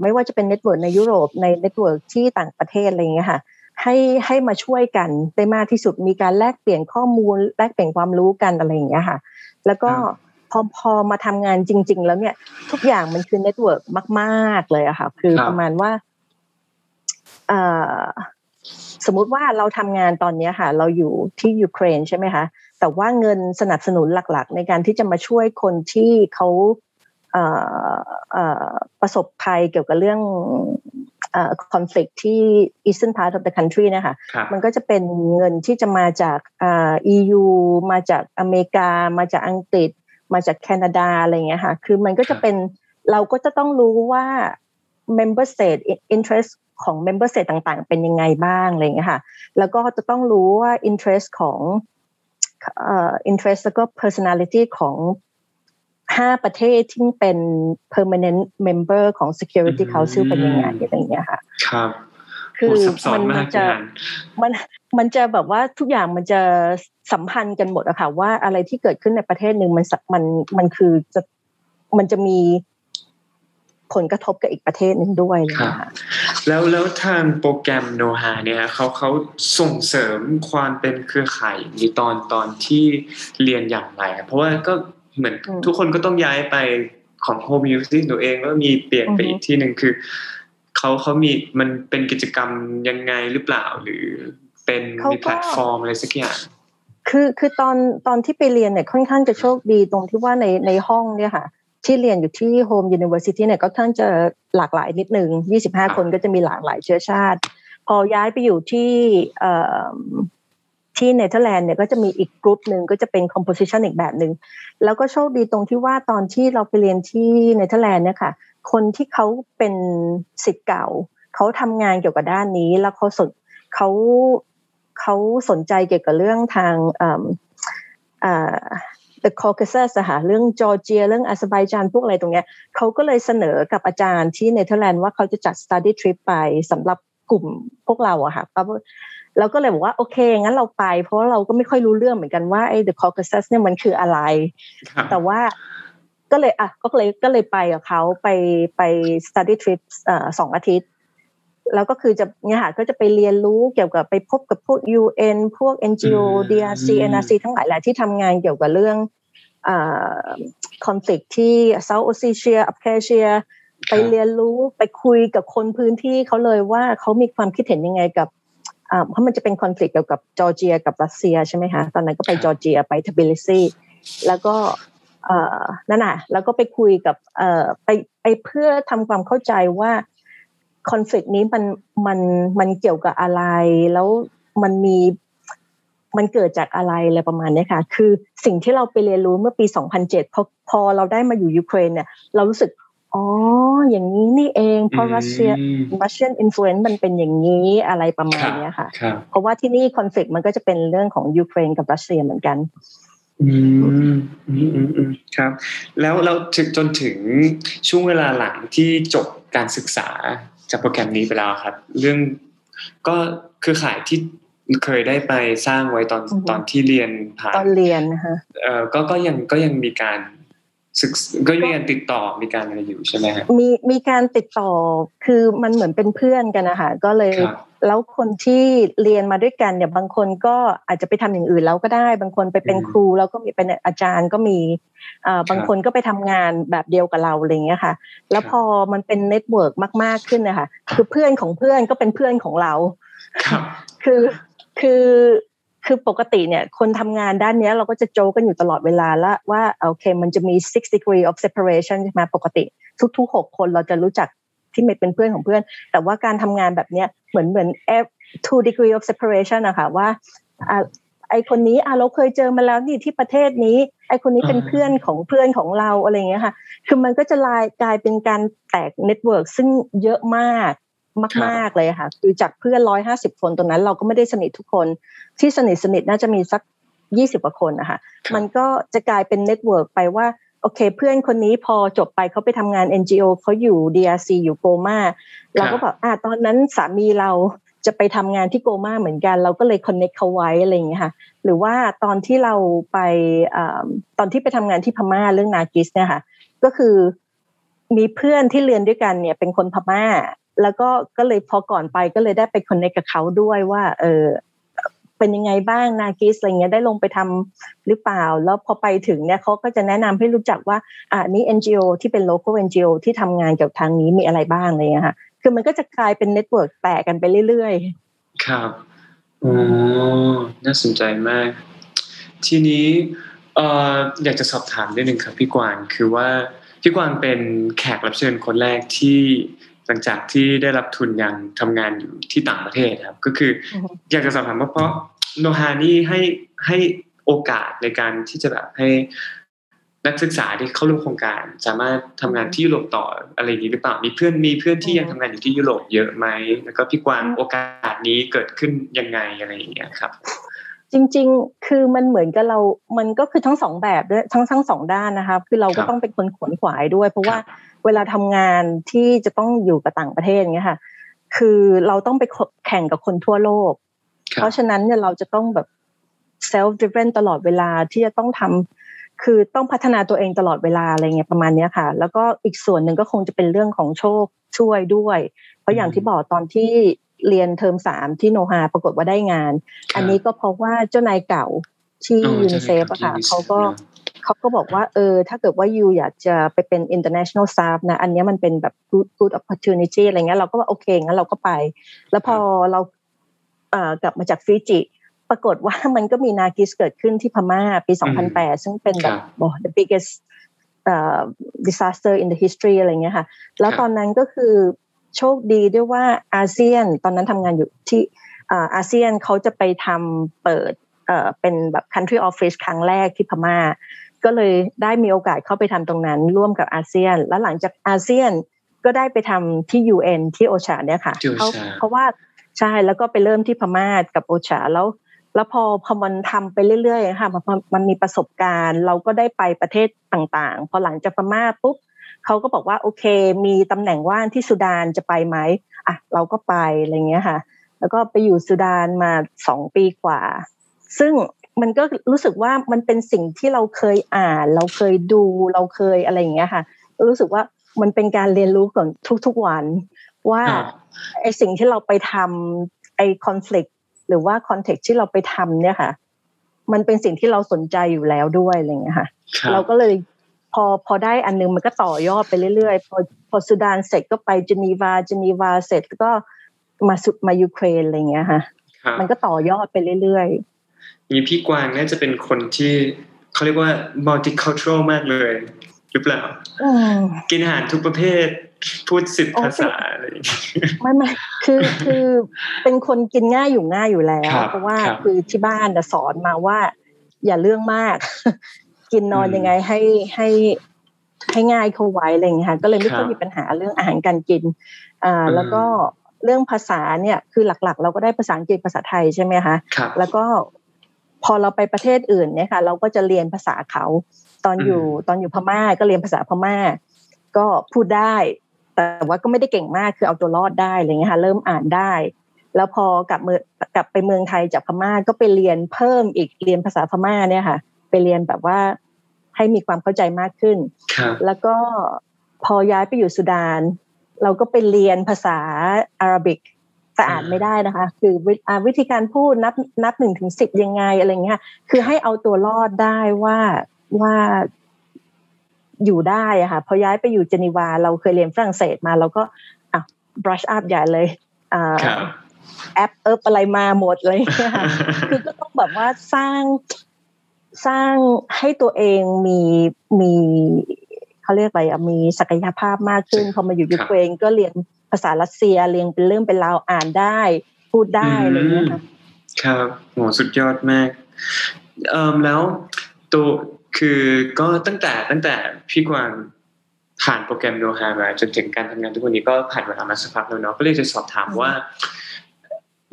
Speaker 4: ไม่ว่าจะเป็น network ในยุโรปใน network ที่ต่างประเทศอะไรอย่างเงี้ยค่ะ ให้ให้มาช่วยกันได้มากที่สุดมีการแลกเปลี่ยนข้อมูลแลกเปลี่ยนความรู้กันอะไรอย่างเงี้ยค่ะ แล้วก็ พอมาทำงานจริง ๆ แล้วเนี่ย ทุกอย่างมันคือ network มาก ๆ เลยอะค่ะ คือ
Speaker 3: ครับ
Speaker 4: ประมาณว่าเอ่อสมมุติว่าเราทำงานตอนเนี้ยค่ะ เราอยู่ที่ยูเครนใช่ไหมคะ แต่ว่าเงินสนับสนุนหลัก ๆ ในการที่จะมาช่วยคนที่เขาเอ่อเอ่อประสบภัยเกี่ยวกับเรื่องเอ่อ conflict ที่ eastern part of the country นะคะ
Speaker 3: ครับ
Speaker 4: มันก็จะเป็นเงินที่จะมาจากอ่า EU มาจากอเมริกา มาจากอังกฤษ มาจากแคนาดาอะไรอย่างเงี้ยค่ะ คือมันก็จะเป็นเราก็จะต้องรู้ว่า member state interest ของ member state ต่างๆ เป็นยังไงบ้างอะไรอย่างเงี้ยค่ะ แล้วก็จะต้องรู้ว่า interest ของเอ่อ interest แล้วก็ personality ของห้าประเทศที่เป็น permanent member ของ security
Speaker 3: อืม
Speaker 4: council เป็นยังไงอะไรอย่างเงี้ยค่ะ
Speaker 3: ครับ
Speaker 4: คือ
Speaker 3: โอ้ซับซ้อน
Speaker 4: มัน
Speaker 3: มา
Speaker 4: มั
Speaker 3: ก
Speaker 4: นจะ
Speaker 3: งาน
Speaker 4: มันมันจะแบบว่าทุกอย่างมันจะสัมพันธ์กันหมดอะค่ะว่าอะไรที่เกิดขึ้นในประเทศหนึ่งมันสัมันมันคือจะมันจะมีผลกระทบกับอีกประเทศหนึ่งด้วยอะไรอย่างเลยค่ะ
Speaker 3: แล้วแล้วทางโปรแกรม NOHA เนี่ยเขาเขาส่งเสริมความเป็นเครือข่ายในตอนตอนที่เรียนอย่างไรอะเพราะว่าก็เหมือน
Speaker 4: อืม
Speaker 3: ทุกคนก็ต้องย้ายไปของ home uni ตัวเองแล้วมีเปลี่ยนไป
Speaker 4: อือฮึ
Speaker 3: อีกที่หนึ่งคือ เขาเขามีมันเป็นกิจกรรมยังไงหรือเปล่า หรือเป็นมีแพลตฟอร์มอะไรสักอย่าง
Speaker 4: คือคือตอนตอนที่ไปเรียนเนี่ยค่อนข้างจะโชคดีตรงที่ว่าในในห้องเนี่ยค่ะ ที่เรียนอยู่ที่ Home University เนี่ยก็ค่อนข้างจะหลากหลายนิดนึง 25 คนก็จะมีหลากหลายเชื้อชาติ พอย้ายไปอยู่ที่เอ่อที่เนเธอร์แลนด์เนี่ยก็จะมีอีกกลุ่มหนึ่งก็จะเป็น composition อีกแบบหนึ่งแล้วก็โชคดีตรงที่ว่าตอนที่เราไปเรียนที่เนเธอร์แลนด์เนี่ยค่ะ คนที่เขาเป็นศิษย์เก่าเขาทำงานเกี่ยวกับด้านนี้ แล้วเขาสนเขาเขาสนใจเกี่ยวกับเรื่องทางเอิ่มอ่า the Caucasus อะค่ะเรื่องจอร์เจีย เรื่องอาเซอร์ไบจานพวกอะไรตรงเนี้ยเขาก็เลยเสนอกับอาจารย์ที่เนเธอร์แลนด์ว่าเขาจะจัด study trip ไปสำหรับกลุ่มพวกเราอะค่ะเราก็เลยบอกว่าโอเค งั้นเราไป เพราะว่าเราก็ไม่ค่อยรู้เรื่องเหมือนกันว่าไอ้ the Caucasus เนี่ยมันคืออะไร แต่ว่า ก็เลยอะก็เลยก็เลยไปกับเขาไปไป study trip สองอาทิตย์ แล้วก็คือจะเนี่ยค่ะก็จะไปเรียนรู้เกี่ยวกับไปพบกับพวก UN พวก NGO DRC NRC ทั้งหลายแหละที่ทำงานเกี่ยวกับเรื่องคอนฟ lict ที่ South Ossetia Abkhazia ไปเรียนรู้ไปคุยกับคนพื้นที่เขาเลยว่าเขามีความคิดเห็นยังไงกับเพราะมันจะเป็นคอนฟ lict เกี่ยวกับจอร์เจียกับรัสเซียใช่ไหมคะตอนนั้นก็ไปจอร์เจียไปทบิลิซีแล้วก็ นั่นน่ะแล้วก็ไปคุยกับไปไปเพื่อทำความเข้าใจว่าคอนฟ lict นี้มันมันมันเกี่ยวกับอะไร แล้วมันมีมันเกิดจากอะไรอะไรประมาณนี้ค่ะ คือสิ่งที่เราไปเรียนรู้เมื่อปี 2007พอพอเราได้มาอยู่ยูเครนเนี่ย เรารู้สึก อ๋อ อย่างนี้นี่เอง เพราะรัสเซีย Russian influence มันเป็นอย่างนี้อะไรประมาณนี้ค่ะ เพราะว่าที่นี่คอนฟ lict มันก็จะเป็นเรื่องของยูเครนกับรัสเซียเหมือนกัน
Speaker 3: อืมอืมอืมครับ แล้วเราถึงจนถึงช่วงเวลาหลังที่จบการศึกษาจากโปรแกรมนี้ไปแล้วครับ เรื่องก็คือข่ายที่เคยได้ไปสร้างไว้ตอนตอนที่เรียนผ่าน
Speaker 4: ตอนเรียนนะคะ
Speaker 3: เออก็ก็ยังก็ยังมีการศึ กก็มีการติดต่อมีการอะไรอยู่ใช่ไหมฮะ
Speaker 4: มีมีการติดต่อคือมันเหมือนเป็นเพื่อนกันนะคะก็เลย แล้วคนที่เรียนมาด้วยกันเนี่ยบางคนก็อาจจะไปทำอย่างอื่นแล้วก็ได้ บางคนไปเป็นครูแล้วก็มีเป็นอาจารย์ก็มีอ่าบางคนก็ไปทำงานแบบเดียวกับเราอะไรเงี้ยค่ะ แล้วพอมันเป็น network มาก ๆขึ้นนะคะคือเพื่อนของเพื่อนก็เป็นเพื่อนของเราคือคือ คือปกติเนี่ยคนทำงานด้านนี้เราก็จะโจกันอยู่ตลอดเวลาละว่าโอเคมันจะมี six degree of separation ใช่ไหมปกติ ทุกๆหกคนเราจะรู้จักที่ไม่เป็นเพื่อนของเพื่อน แต่ว่าการทำงานแบบเนี้ยเหมือนเหมือน two degree of separation นะคะว่าไอคนนี้อะเราเคยเจอมาแล้วนี่ที่ประเทศนี้ ไอคนนี้เป็นเพื่อนของเพื่อนของเราอะไรเงี้ยค่ะ คือมันก็จะลายกลายเป็นการแตก network ซึ่งเยอะมาก มาก ๆเลยค่ะ คือจากเพื่อนร้อยห้าสิบคนตรงนั้น เราก็ไม่ได้สนิททุกคน ที่สนิทสนิทน่าจะมีสักยี่สิบกว่าคนนะคะมันก็จะกลายเป็น network ไปว่าโอเค เพื่อนคนนี้พอจบไปเขาไปทำงาน NGO เขาอยู่ DRC อยู่โกมาเราก็บอกอ่าตอนนั้นสามีเราจะไปทำงานที่โกมาเหมือนกัน เราก็เลย connect เขาไว้อะไรอย่างเงี้ยค่ะ หรือว่าตอนที่เราไปตอนที่ไปทำงานที่พม่าเรื่องนากิสเนี่ยค่ะ ก็คือมีเพื่อนที่เรียนด้วยกันเนี่ยเป็นคนพม่า แล้วก็ก็เลยพอก่อนไปก็เลยได้ไป connect กับเขาด้วยว่า เออเป็นยังไงบ้างนากิสอะไรเงี้ยได้ลงไปทำหรือเปล่า แล้วพอไปถึงเนี่ยเขาก็จะแนะนำให้รู้จักว่าอ่านี่ NGO ที่เป็น local NGO ที่ทำงานเกี่ยวกับทางนี้มีอะไรบ้างอะไรเงี้ยค่ะคือมันก็จะกลายเป็น network แตกกันไปเรื่อย
Speaker 3: ๆ ครับอ๋อน่าสนใจมาก ทีนี้เอ่ออยากจะสอบถามนิดนึงครับพี่กวางคือว่าพี่กวางเป็นแขกรับเชิญคนแรกที่ หลังจากที่ได้รับทุนยังทำงานอยู่ที่ต่างประเทศครับ ก็คืออยากจะสอบถามว่าเพราะโนฮานี่ให้ให้โอกาสในการที่จะแบบให้นักศึกษาที่เข้าร่วมโครงการ สามารถทำงานที่ยุโรปต่ออะไรอย่างนี้หรือเปล่ามีเพื่อนมีเพื่อนที่ยังทำงานอยู่ที่ยุโรปเยอะไหมแล้วก็พี่กวางโอกาสนี้เกิดขึ้นยังไงอะไรอย่างเงี้ยครับ
Speaker 4: จริงๆ คือมันเหมือนกับเรา มันก็คือทั้งสองแบบด้วยทั้งทั้งสองด้านนะคะ คือเราก็ต้องเป็นคนขวนขวายด้วย เพราะว่า เวลาทำงานที่จะต้องอยู่กับต่างประเทศเงี้ยค่ะ คือเราต้องไปแข่งกับคนทั่วโลก เพราะฉะนั้นเนี่ยเราจะต้องแบบ self driven ตลอดเวลาที่จะต้องทำคือต้องพัฒนาตัวเองตลอดเวลาอะไรเงี้ยประมาณนี้ค่ะ แล้วก็อีกส่วนหนึ่งก็คงจะเป็นเรื่องของโชคช่วยด้วย เพราะอย่างที่บอกตอนที่เรียนเทอมสามที่โนฮาปรากฏว่าได้งาน อันนี้ก็เพราะว่าเจ้านายเก่าที่ยูนิเซฟอะค่ะเขาก็ เขาก็บอกว่าเออถ้าเกิดว่ายูอยากจะไปเป็น international staff นะ อันนี้มันเป็นแบบ good good opportunity อะไรเงี้ยเราก็ว่าโอเคงั้นเราก็ไป แล้วพอเราเอ่อกลับมาจากฟิจิ ปรากฏว่ามันก็มีนากิสเกิดขึ้นที่พม่าปี 2008 ซึ่งเป็นแบบบอก the biggest uh, disaster in the history อะไรเงี้ยค่ะ แล้วตอนนั้นก็คือโชคดีด้วยว่าอาเซียน ตอนนั้นทำงานอยู่ที่อาเซียนเขาจะไปทำเปิดเป็นแบบ country office ครั้งแรกที่พม่า ก็เลยได้มีโอกาสเข้าไปทำตรงนั้น ร่วมกับอาเซียน แล้วหลังจากอาเซียนก็ได้ไปทำที่ UN ที่โอชาเนี่ยค่ะ
Speaker 3: เขา
Speaker 4: เพราะว่าใช่แล้วก็ไปเริ่มที่พม่ากับโอชาแล้ว แล้วพอพอมันทำไปเรื่อยๆค่ะมันมันมีประสบการณ์ เราก็ได้ไปประเทศต่างๆ พอหลังจากพม่าปุ๊บเขาก็บอกว่าโอเค มีตำแหน่งว่างที่สุดานจะไปไหมอะเราก็ไปอะไรเงี้ยค่ะ แล้วก็ไปอยู่สุดานมาสองปีกว่า ซึ่ง มันก็รู้สึกว่ามันเป็นสิ่งที่เราเคยอ่าน เราเคยดูเราเคยอะไรอย่างเงี้ยค่ะ รู้สึกว่ามันเป็นการเรียนรู้ก่อนทุกๆวันว่า
Speaker 3: อ่า
Speaker 4: ไอสิ่งที่เราไปทำไอคอน FLICT หรือว่าคอนเทกต์ที่เราไปทำเนี่ยค่ะ มันเป็นสิ่งที่เราสนใจอยู่แล้วด้วยอะไรอย่างเงี้ยค่ะ
Speaker 3: ครับ
Speaker 4: เราก็เลยพอพอได้อันนึงมันก็ต่อยอดไปเรื่อยๆ พอพอสุดานเสร็จก็ไปเจนีวาเจนีวาเสร็จก็มาสุดมายูเครนอะไรอย่างเงี้ยค่ะ
Speaker 3: ครับ
Speaker 4: มันก็ต่อยอดไปเรื่อย
Speaker 3: นี่พี่กวางน่าจะเป็นคนที่เขาเรียกว่า multicultural มากเลย หรือเปล่า
Speaker 4: ๆอืม
Speaker 3: กินอาหารทุกประเภทพูดสิบ
Speaker 4: อ๋อ
Speaker 3: ภาษาอะไรอย่างเงี้ย
Speaker 4: ไม่ไม่คือคือเป็นคนกินง่ายอยู่ง่ายอยู่แล้ว
Speaker 3: ครับ
Speaker 4: เพราะว่า
Speaker 3: ครับ
Speaker 4: คือที่บ้านน่ะสอนมาว่า อย่าเรื่องมาก กินนอน
Speaker 3: อืม
Speaker 4: ยังไงให้ให้ให้ง่ายเข้าไว้อะไรอย่างเงี้ยค่ะก็เลยไม่ค่อย
Speaker 3: ครับ
Speaker 4: มีปัญหาเรื่องอาหารการกินอ่า
Speaker 3: อืม
Speaker 4: แล้วก็เรื่องภาษาเนี่ยคือหลักๆ เราก็ได้ภาษาอังกฤษภาษาไทยใช่ไหมคะ
Speaker 3: ครับ
Speaker 4: แล้วก็ พอเราไปประเทศอื่นเนี่ยค่ะ เราก็จะเรียนภาษาเขา ตอนอยู่
Speaker 3: อืม
Speaker 4: ตอนอยู่พม่าก็เรียนภาษาพม่า ก็พูดได้ แต่ว่าก็ไม่ได้เก่งมากคือเอาตัวรอดได้อะไรเงี้ยค่ะ เริ่มอ่านได้ แล้วพอกลับเมืองกลับไปเมืองไทยจากพม่าก็ไปเรียนเพิ่มอีกเรียนภาษาพม่าเนี่ยค่ะ ไปเรียนแบบว่าให้มีความเข้าใจมากขึ้น
Speaker 3: ครับ
Speaker 4: แล้วก็พอย้ายไปอยู่สุดาน เราก็ไปเรียนภาษาอาหรับิก แต่อ่านไม่ได้นะคะ คือวิอ่าวิธีการพูดนับนับหนึ่งถึงสิบยังไงอะไรเงี้ยคือให้เอาตัวรอดได้ว่าว่าอยู่ได้อะค่ะพอย้ายไปอยู่เจนีวา เราเคยเรียนฝรั่งเศสมาเราก็อะ brush up ใหญ่เลยอ่า
Speaker 3: ครับ
Speaker 4: แอปเอิบอะไรมาหมดเลยค่ะคือก็ต้องแบบว่าสร้างสร้างให้ตัวเองมีมีเขาเรียกอะไรอะมีศักยภาพมากขึ้นพอมาอยู่
Speaker 3: ครับ
Speaker 4: ยูเครนก็เรียน ภาษารัสเซียเรียนเป็นเรื่องเป็นราวอ่านได้ พูดได้อะไรเงี้ยค่ะ
Speaker 3: ครับโหสุดยอดมากเอ่มแล้วตัวคือก็ตั้งแต่ตั้งแต่พี่กวางผ่านโปรแกรมโดฮามาจนถึงการทำงานทุกวันนี้ก็ผ่านเวลามาสักพักแล้วเนาะก็เลยจะสอบถามว่า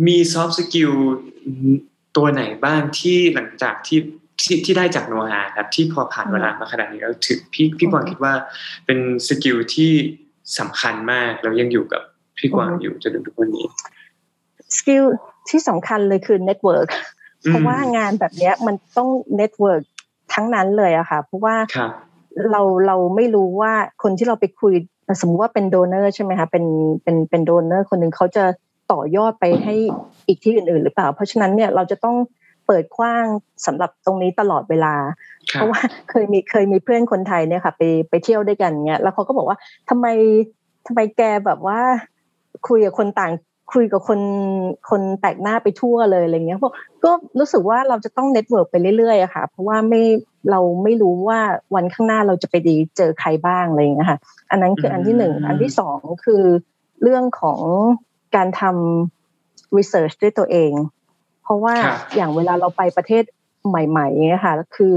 Speaker 3: มี soft skill ตัวไหนบ้างที่หลังจากที่ที่ที่ได้จาก NOHA ครับ ที่พอผ่านเวลามาขนาดนี้แล้วถึงพี่พี่กวางคิดว่าเป็น skill ที่ สำคัญมากแล้วยังอยู่กับพี่กวางอยู่จนถึงทุกวันนี้
Speaker 4: skill ที่สำคัญเลยคือ network
Speaker 3: อืม
Speaker 4: เพราะว่างานแบบเนี้ยมันต้อง network ทั้งนั้นเลยอะค่ะ เพราะว่า
Speaker 3: ครับ
Speaker 4: เราเราไม่รู้ว่าคนที่เราไปคุยสมมติว่าเป็น donor ใช่ไหมคะเป็นเป็นเป็น donor คนหนึ่งเขาจะต่อยอดไปให้อีกที่อื่นๆ หรือเปล่า เพราะฉะนั้นเนี่ยเราจะต้อง เปิดกว้างสำหรับตรงนี้ตลอดเวลา
Speaker 3: ครั
Speaker 4: เพ
Speaker 3: บ
Speaker 4: ราะว่าเคยมีเคยมีเพื่อนคนไทยเนี่ยค่ะ ไปไปเที่ยวด้วยกันเงี้ยแล้วเขาก็บอกว่าทำไมทำไมแกแบบว่า คุยกับคนต่างคุยกับคนคนแปลกหน้าไปทั่วเลยอะไรเงี้ยบอกก็รู้สึกว่าเราจะต้อง network ไปเรื่อยๆอะค่ะ เพราะว่าไม่เราไม่รู้ว่าวันข้างหน้าเราจะไปดีเจอใครบ้างอะไรเงี้ยค่ะ อันนั้นคืออันที่หนึ่ง
Speaker 3: อืม
Speaker 4: อันที่สองคือเรื่องของการทำ research ด้วยตัวเอง เพราะว่า
Speaker 3: ครับ
Speaker 4: อย่างเวลาเราไปประเทศใหม่ๆเนี่ยค่ะคือ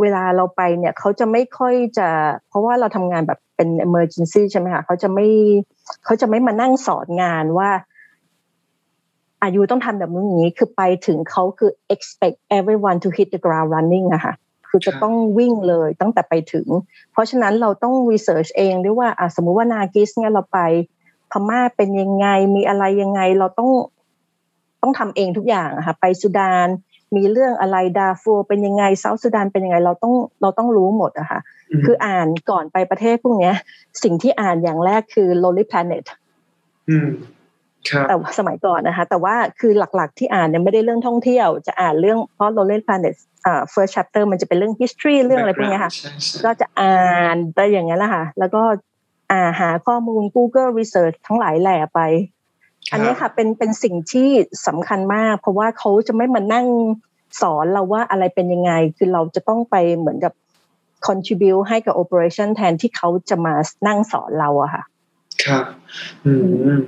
Speaker 4: เวลาเราไปเนี่ยเขาจะไม่ค่อยจะ เพราะว่าเราทำงานแบบเป็น emergency ใช่ไหมคะเขาจะไม่เขาจะไม่มานั่งสอนงานว่า อายุต้องทำแบบนู้นอย่างนี้คือไปถึงเขาคือ expect everyone to hit the ground running อะค่ะคือจะต้องวิ่งเลยตั้งแต่ไปถึง เพราะฉะนั้นเราต้อง research เองด้วยว่าอะสมมุติว่านากิสเนี่ยเราไปพม่าเป็นยังไงมีอะไรยังไง เราต้อง ต้องทำเองทุกอย่างอะค่ะไปสุดานมีเรื่องอะไรดาฟัวเป็นยังไงเซาท์สุดานเป็นยังไงเราต้องเราต้องรู้หมดอะค่ะคืออ่านก่อนไปประเทศพวกเนี้ย สิ่งที่อ่านอย่างแรกคือ Lonely Planet
Speaker 3: อืมครับ
Speaker 4: แต่ว่าสมัยก่อนนะคะ แต่ว่าคือหลักๆที่อ่านเนี่ยไม่ได้เรื่องท่องเที่ยว จะอ่านเรื่องเพราะ Lonely Planet อ่า first chapter มันจะเป็นเรื่อง history เรื่องอะไรพวกเนี้ยค่ะ
Speaker 3: ใช่ใช่
Speaker 4: ก็จะอ่านไปอย่างนั้นแหละค่ะ แล้วก็อ่าหาข้อมูล Google research ทั้งหลายแหล่ไป อันเนี้ยค่ะเป็นเป็นสิ่งที่สำคัญมาก เพราะว่าเขาจะไม่มานั่งสอนเราว่าอะไรเป็นยังไง คือเราจะต้องไปเหมือนกับ contribute ให้กับ operation แทนที่เขาจะมานั่งสอนเราอะค่ะ
Speaker 3: ครับ อืม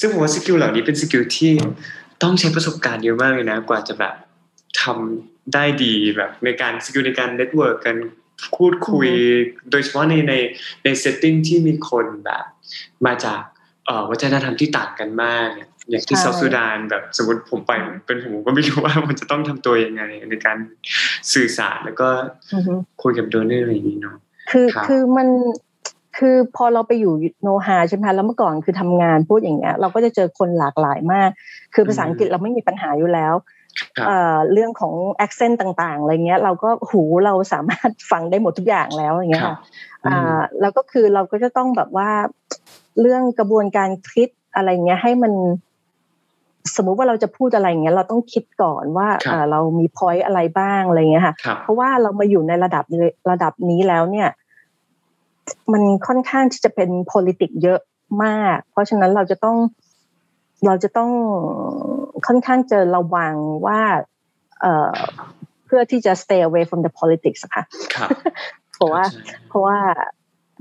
Speaker 3: ซึ่งผมว่า skill เหล่านี้เป็น skill ที่ต้องใช้ประสบการณ์เยอะมากเลยนะ กว่าจะแบบทำได้ดีแบบในการ skill ในการ network กันพูดคุย โดยเฉพาะในในใน setting ที่มีคนแบบ มาจากเอ่อ วัฒนธรรมที่ต่างกันมากเนี่ยอย่างที่
Speaker 4: ใช่
Speaker 3: เซาท์ซูดานแบบสมมติผมไปเป็นผมก็ไม่รู้ว่ามันจะต้องทำตัวยังไง ในการสื่อสารแล้วก็
Speaker 4: อือฮึ
Speaker 3: คุยกับ donor อะไรอย่างนี้เนาะ
Speaker 4: คือ
Speaker 3: ครับ
Speaker 4: คือมันคือพอเราไปอยู่โนฮาใช่ไหมคะแล้วเมื่อก่อนคือทำงานพูดอย่างเงี้ย เราก็จะเจอคนหลากหลายมาก คือภาษาอังกฤษเราไม่มีปัญหาอยู่แล้ว
Speaker 3: ครับ
Speaker 4: เอ่อเรื่องของ accent ต่างๆอะไรเงี้ย เราก็หูเราสามารถฟังได้หมดทุกอย่างแล้วอย่างเงี้ย
Speaker 3: ครับ
Speaker 4: ค่ะอ่าแล้วก็คือเราก็จะต้องแบบว่า เรื่องกระบวนการคิดอะไรเงี้ยให้มันสมมุติว่าเราจะพูดอะไรเงี้ยเราต้องคิดก่อนว่า
Speaker 3: ครับ
Speaker 4: อ่าเรามี point อะไรบ้างอะไรเงี้ยค่ะ
Speaker 3: ครับ
Speaker 4: เพราะว่าเรามาอยู่ในระดับนี้ระดับนี้แล้วเนี่ย มันค่อนข้างที่จะเป็น politics เยอะมาก เพราะฉะนั้นเราจะต้องเราจะต้องค่อนข้างจะระวังว่าเอ่อเพื่อที่จะ stay away from the politics อะค่ะ
Speaker 3: ครับ
Speaker 4: เพราะว่า
Speaker 3: เข้ใจ
Speaker 4: เพราะว่า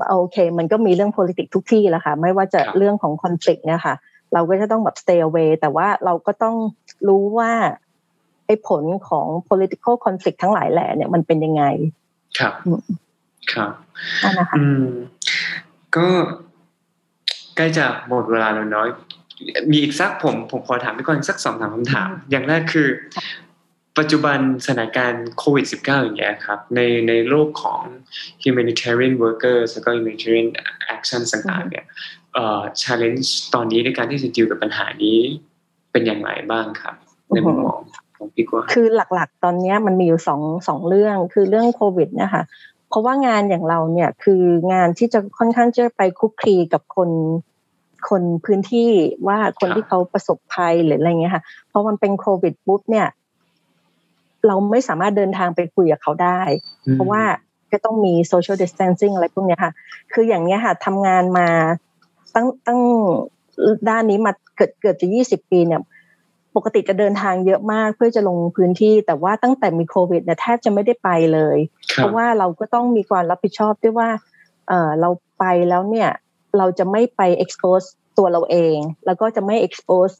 Speaker 4: โอเค มันก็มีเรื่อง politics ทุกที่แหละค่ะ ไม่ว่าจะ
Speaker 3: ครับ
Speaker 4: เรื่องของ conflict เนี่ยค่ะ เราก็จะต้องแบบ stay away แต่ว่าเราก็ต้องรู้ว่าไอ้ผลของ political conflict ทั้งหลายแหล่เนี่ยมันเป็นยังไง
Speaker 3: ครับ
Speaker 4: อืม
Speaker 3: ครับ
Speaker 4: นั่นนะคะ
Speaker 3: อืมก็ใกล้จะหมดเวลาแล้วเนาะมีอีกสักผมผมขอถามพี่ก่อนสักสองสามคำถาม อย่างแรกคือ ปัจจุบันสถานการณ์โควิด -19 อย่างเงี้ยครับในในโลกของ humanitarian workers แล้วก็ humanitarian action ต่างๆเนี่ยเอ่อ challenge ตอนนี้ในการที่จะดีลกับปัญหานี้เป็นอย่างไรบ้างครับ ในมุมมองของพี่กวาง
Speaker 4: คือหลักๆ ตอนเนี้ยมันมีอยู่สองสองเรื่องคือเรื่องโควิดเนี่ยค่ะเพราะว่างานอย่างเราเนี่ยคืองานที่จะค่อนข้างจะไปคลุกคลีกับคนคนพื้นที่ว่าคน
Speaker 3: ครับ
Speaker 4: ที่เขาประสบภัยหรืออะไรเงี้ยค่ะเพราะมันเป็นโควิดปุ๊บเนี่ย เราไม่สามารถเดินทางไปคุยกับเขาได้ เพราะว่าก็ต้องมี social distancing อะไรพวกเนี้ยค่ะ คืออย่างเนี้ยค่ะทำงานมาตั้งตั้งด้านนี้มาเกิดเกิดจะยี่สิบปีเนี่ย ปกติจะเดินทางเยอะมากเพื่อจะลงพื้นที่ แต่ว่าตั้งแต่มีโควิดเนี่ยแทบจะไม่ได้ไปเลย
Speaker 3: ค
Speaker 4: เพ
Speaker 3: รับ
Speaker 4: ราะว่าเราก็ต้องมีความรับผิดชอบด้วยว่าเออเราไปแล้วเนี่ย เราจะไม่ไป expose ตัวเราเอง แล้วก็จะไม่ expose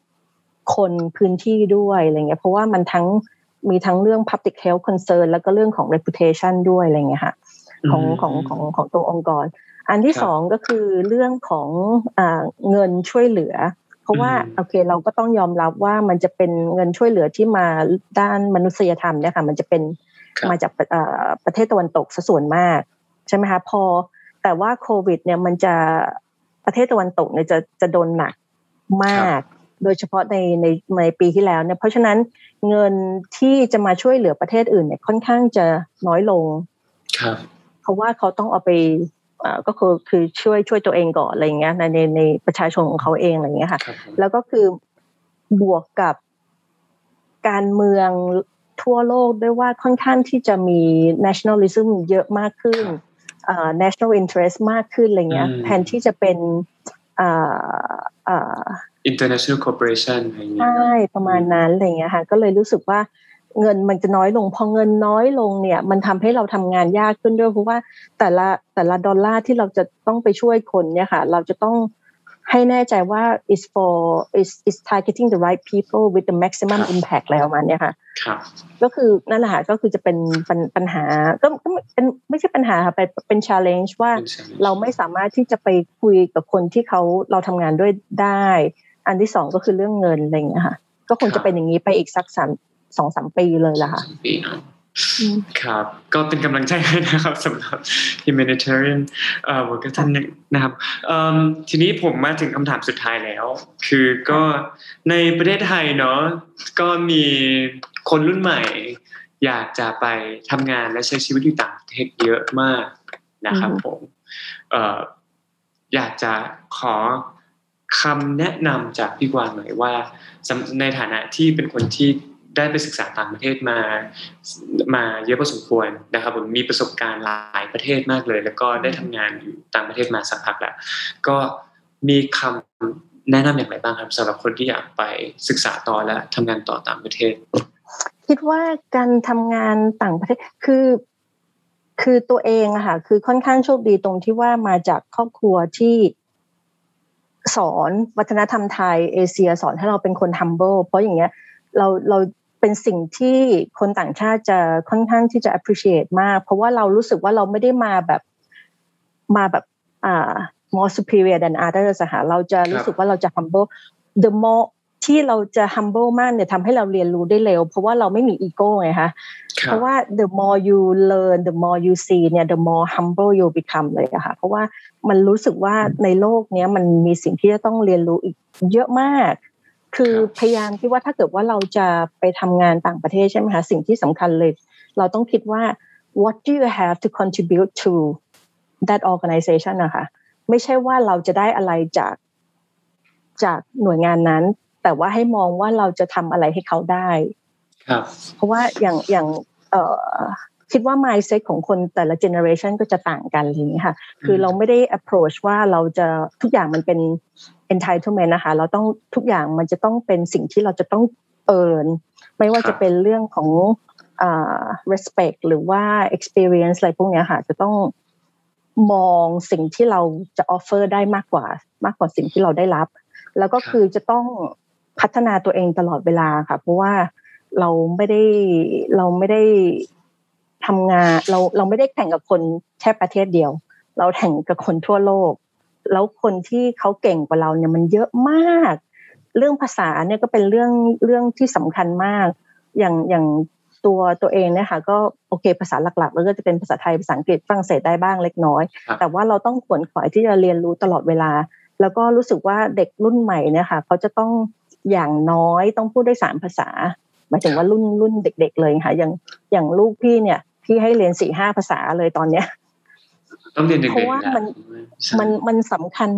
Speaker 4: คนพื้นที่ด้วยอะไรเงี้ย เพราะว่ามันทั้ง มีทั้งเรื่อง public health concern แล้วก็เรื่องของ reputation ด้วยอะไรเงี้ยค่ะของของของของตัวองค์กร อันที่
Speaker 3: ครับ
Speaker 4: สองก็คือเรื่องของอ่าเงินช่วยเหลือ เพราะว่า
Speaker 3: อืม
Speaker 4: โอเคเราก็ต้องยอมรับว่ามันจะเป็นเงินช่วยเหลือที่มาด้านมนุษยธรรมเนี่ยค่ะมันจะเป็น
Speaker 3: ครับ
Speaker 4: มาจากเอ่อประเทศตะวันตกซะส่วนมากใช่ไหมคะพอแต่ว่าโควิด เนี่ยมันจะประเทศตะวันตกเนี่ยจะจะโดนหนักมาก โดยเฉพาะในในในปีที่แล้วเนี่ยเพราะฉะนั้นเงินที่จะมาช่วยเหลือประเทศอื่นเนี่ยค่อนข้างจะน้อยลง
Speaker 3: ครับ
Speaker 4: เพราะว่าเขาต้องเอาไปเอ่อก็คือคือช่วยช่วยตัวเองก่อนอะไรอย่างเงี้ยในในในประชาชนของเขาเองอะไรอย่างเงี้ยค่ะ
Speaker 3: ครับผม
Speaker 4: แล้วก็คือบวกกับการเมืองทั่วโลกด้วยว่าค่อนข้างที่จะมี nationalism เยอะมากขึ้นเอ่อ national interest มากขึ้นอะไรเงี้ย
Speaker 3: อืม
Speaker 4: แทนที่จะเป็นเอ่อเอ่อ
Speaker 3: international corporation อะไรอย่างเงี้ย
Speaker 4: ใช่ประมาณนั้นอะไรเงี้ยค่ะก็เลยรู้สึกว่าเงินมันจะน้อยลงพอเงินน้อยลงเนี่ย มันทำให้เราทำงานยากขึ้นด้วยเพราะว่าแต่ละแต่ละดอลลาร์ที่เราจะต้องไปช่วยคนเนี่ยค่ะ เราจะต้องให้แน่ใจว่า is for is is targeting the right people with the maximum
Speaker 3: ครับ
Speaker 4: impact แล้วประมาณเนี้ยค่ะ
Speaker 3: ครับ
Speaker 4: ก็คือนั่นแหละค่ะก็คือจะเป็นปัญปัญหาก็ก็ไม่เป็นไม่ใช่ปัญหาค่ะเป็นเป็น challenge ว่า
Speaker 3: เป็น challenge
Speaker 4: เราไม่สามารถที่จะไปคุยกับคนที่เขาเราทำงานด้วยได้ อันที่สองก็คือเรื่องเงินอะไรอย่างเงี้ยค่ะ ก็คง
Speaker 3: ครั
Speaker 4: จะ
Speaker 3: บ
Speaker 4: เป็นอย่างนี้ไปอีกสักสามสองสามปีเลยล่ะค่ะ
Speaker 3: สองปีเนาะ
Speaker 4: อืม
Speaker 3: ครับ ก็เป็นกำลังใจให้นะครับสำหรับ humanitarian เอ่อ worker ท่านหนึ่งนะครับเอิ่มทีนี้ผมมาถึงคำถามสุดท้ายแล้ว คือก็ในประเทศไทยเนาะก็มีคนรุ่นใหม่ อยากจะไปทำงานและใช้ชีวิตอยู่ต่างประเทศเยอะมากนะครับผมเอ่ออยากจะขอ คำแนะนำจากพี่กวางหน่อยว่า ในฐานะที่เป็นคนที่ได้ไปศึกษาต่างประเทศมา มาเยอะพอสมควรนะครับผมมีประสบการณ์หลายประเทศมากเลย แล้วก็ได้ทำงานอยู่ต่างประเทศมาสักพักแล้วก็มีคำแนะนำอย่างไรบ้างครับสำหรับคนที่อยากไปศึกษาต่อและทำงานต่อต่างประเทศ
Speaker 4: คิดว่าการทำงานต่างประเทศคือ คือตัวเองอะค่ะคือค่อนข้างโชคดีตรงที่ว่ามาจากครอบครัวที่ สอนวัฒนธรรมไทยเอเชียสอนให้เราเป็นคน humble เพราะอย่างเงี้ยเราเราเป็นสิ่งที่คนต่างชาติจะค่อนข้างที่จะ appreciate มาก เพราะว่าเรารู้สึกว่าเราไม่ได้มาแบบมาแบบอ่า more superior than others อะค่ะเราจะรู้สึกว่าเราจะ humble the more ที่ที่เราจะ humble มากเนี่ยทำให้เราเรียนรู้ได้เร็ว เพราะว่าเราไม่มีอีโก้ไงคะ
Speaker 3: ค
Speaker 4: เพ
Speaker 3: รับ
Speaker 4: ราะว่า the more you learn the more you see เนี่ย the more humble you become เลยอะค่ะเพราะว่า มันรู้สึกว่าในโลกเนี้ยมันมีสิ่งที่จะต้องเรียนรู้อีกเยอะมาก คือพยายามคิดว่าถ้าเกิดว่าเราจะไปทำงานต่างประเทศใช่ไหมคะสิ่งที่สำคัญเลย เราต้องคิดว่า what do you have to contribute to that organization นะคะไม่ใช่ว่าเราจะได้อะไรจากจากหน่วยงานนั้น แต่ว่าให้มองว่าเราจะทำอะไรให้เขาได้
Speaker 3: ครับ
Speaker 4: เพราะว่าอย่างอย่างเอ่อ คิดว่า mindset ของคนแต่ละ generation ก็จะต่างกันอะไรอย่างนี้ยค่ะ คือเราไม่ได้ approach ว่าเราจะทุกอย่างมันเป็น entitlement นะคะ เราต้องทุกอย่างมันจะต้องเป็นสิ่งที่เราจะต้อง earn ไม่ว่า
Speaker 3: ครับ
Speaker 4: จะเป็นเรื่องของอ่า respect หรือว่า experience อะไรพวกเนี้ยค่ะ จะต้องมองสิ่งที่เราจะ offer ได้มากกว่า มากกว่าสิ่งที่เราได้รับ แล้วก็คือจะต้องพัฒนาตัวเองตลอดเวลาค่ะ เพราะว่าเราไม่ได้เราไม่ได้ ทำงานเราเราไม่ได้แข่งกับคนแค่ประเทศเดียว เราแข่งกับคนทั่วโลก แล้วคนที่เขาเก่งกว่าเราเนี่ยมันเยอะมาก เรื่องภาษาเนี่ยก็เป็นเรื่องเรื่องที่สำคัญมาก อย่างอย่างตัวตัวเองเนี่ยค่ะก็โอเคภาษาหลักๆ แล้วก็จะเป็นภาษาไทยภาษาอังกฤษฝรั่งเศสได้บ้างเล็กน้อย
Speaker 3: ครับ
Speaker 4: แต่ว่าเราต้องขวนขวายที่จะเรียนรู้ตลอดเวลา แล้วก็รู้สึกว่าเด็กรุ่นใหม่เนี่ยค่ะเขาจะต้องอย่างน้อยต้องพูดได้สามภาษาหมายถึงว่ารุ่นรุ่นเด็ก ๆ เลยค่ะอย่างอย่างลูกพี่เนี่ย พี่ให้เรียนสี่ห้าภาษาเลยตอนเนี้ย
Speaker 3: ต้องเรียนเด็กๆ
Speaker 4: เพราะว่ามัน
Speaker 3: ใช่
Speaker 4: มันมันสำคัญ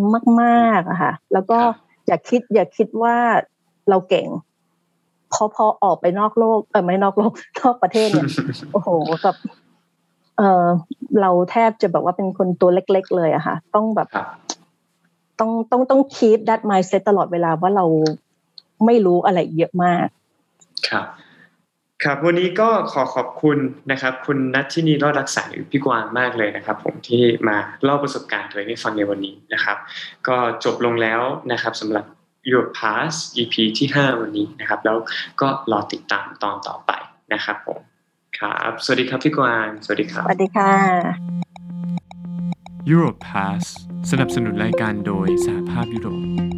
Speaker 4: มากๆอะค่ะ แล้วก็
Speaker 3: ครับ
Speaker 4: อย่าคิด อย่าคิดว่าเราเก่งพอพอออกไปนอกโลกเออไม่นอกโลกนอกประเทศเนี่ยโอ้โหแบบเออเราแทบจะแบบว่าเป็นคนตัวเล็ก ๆ เลยอะค่ะ ต้องแบบ
Speaker 3: ครับ
Speaker 4: ต้องต้องต้อง keep that mindset ตลอดเวลาว่าเราไม่รู้อะไรเยอะมาก
Speaker 3: ครับ ครับวันนี้ก็ขอขอบคุณนะครับ คุณนัทที่นีรอดรักษาหรือพี่กวางมากเลยนะครับ ผมที่มาเล่าประสบการณ์ตัวเองให้ฟังในวันนี้นะครับ ก็จบลงแล้วนะครับสำหรับ Your Pass EP ที่ 5 วันนี้นะครับ แล้วก็รอติดตามตอนต่อไปนะครับผมครับสวัสดีครับพี่กวางสวัสดีครับ
Speaker 4: สวัสดีค่ะ
Speaker 2: Europe Pass สนับสนุนรายการโดยสหภาพยุโรป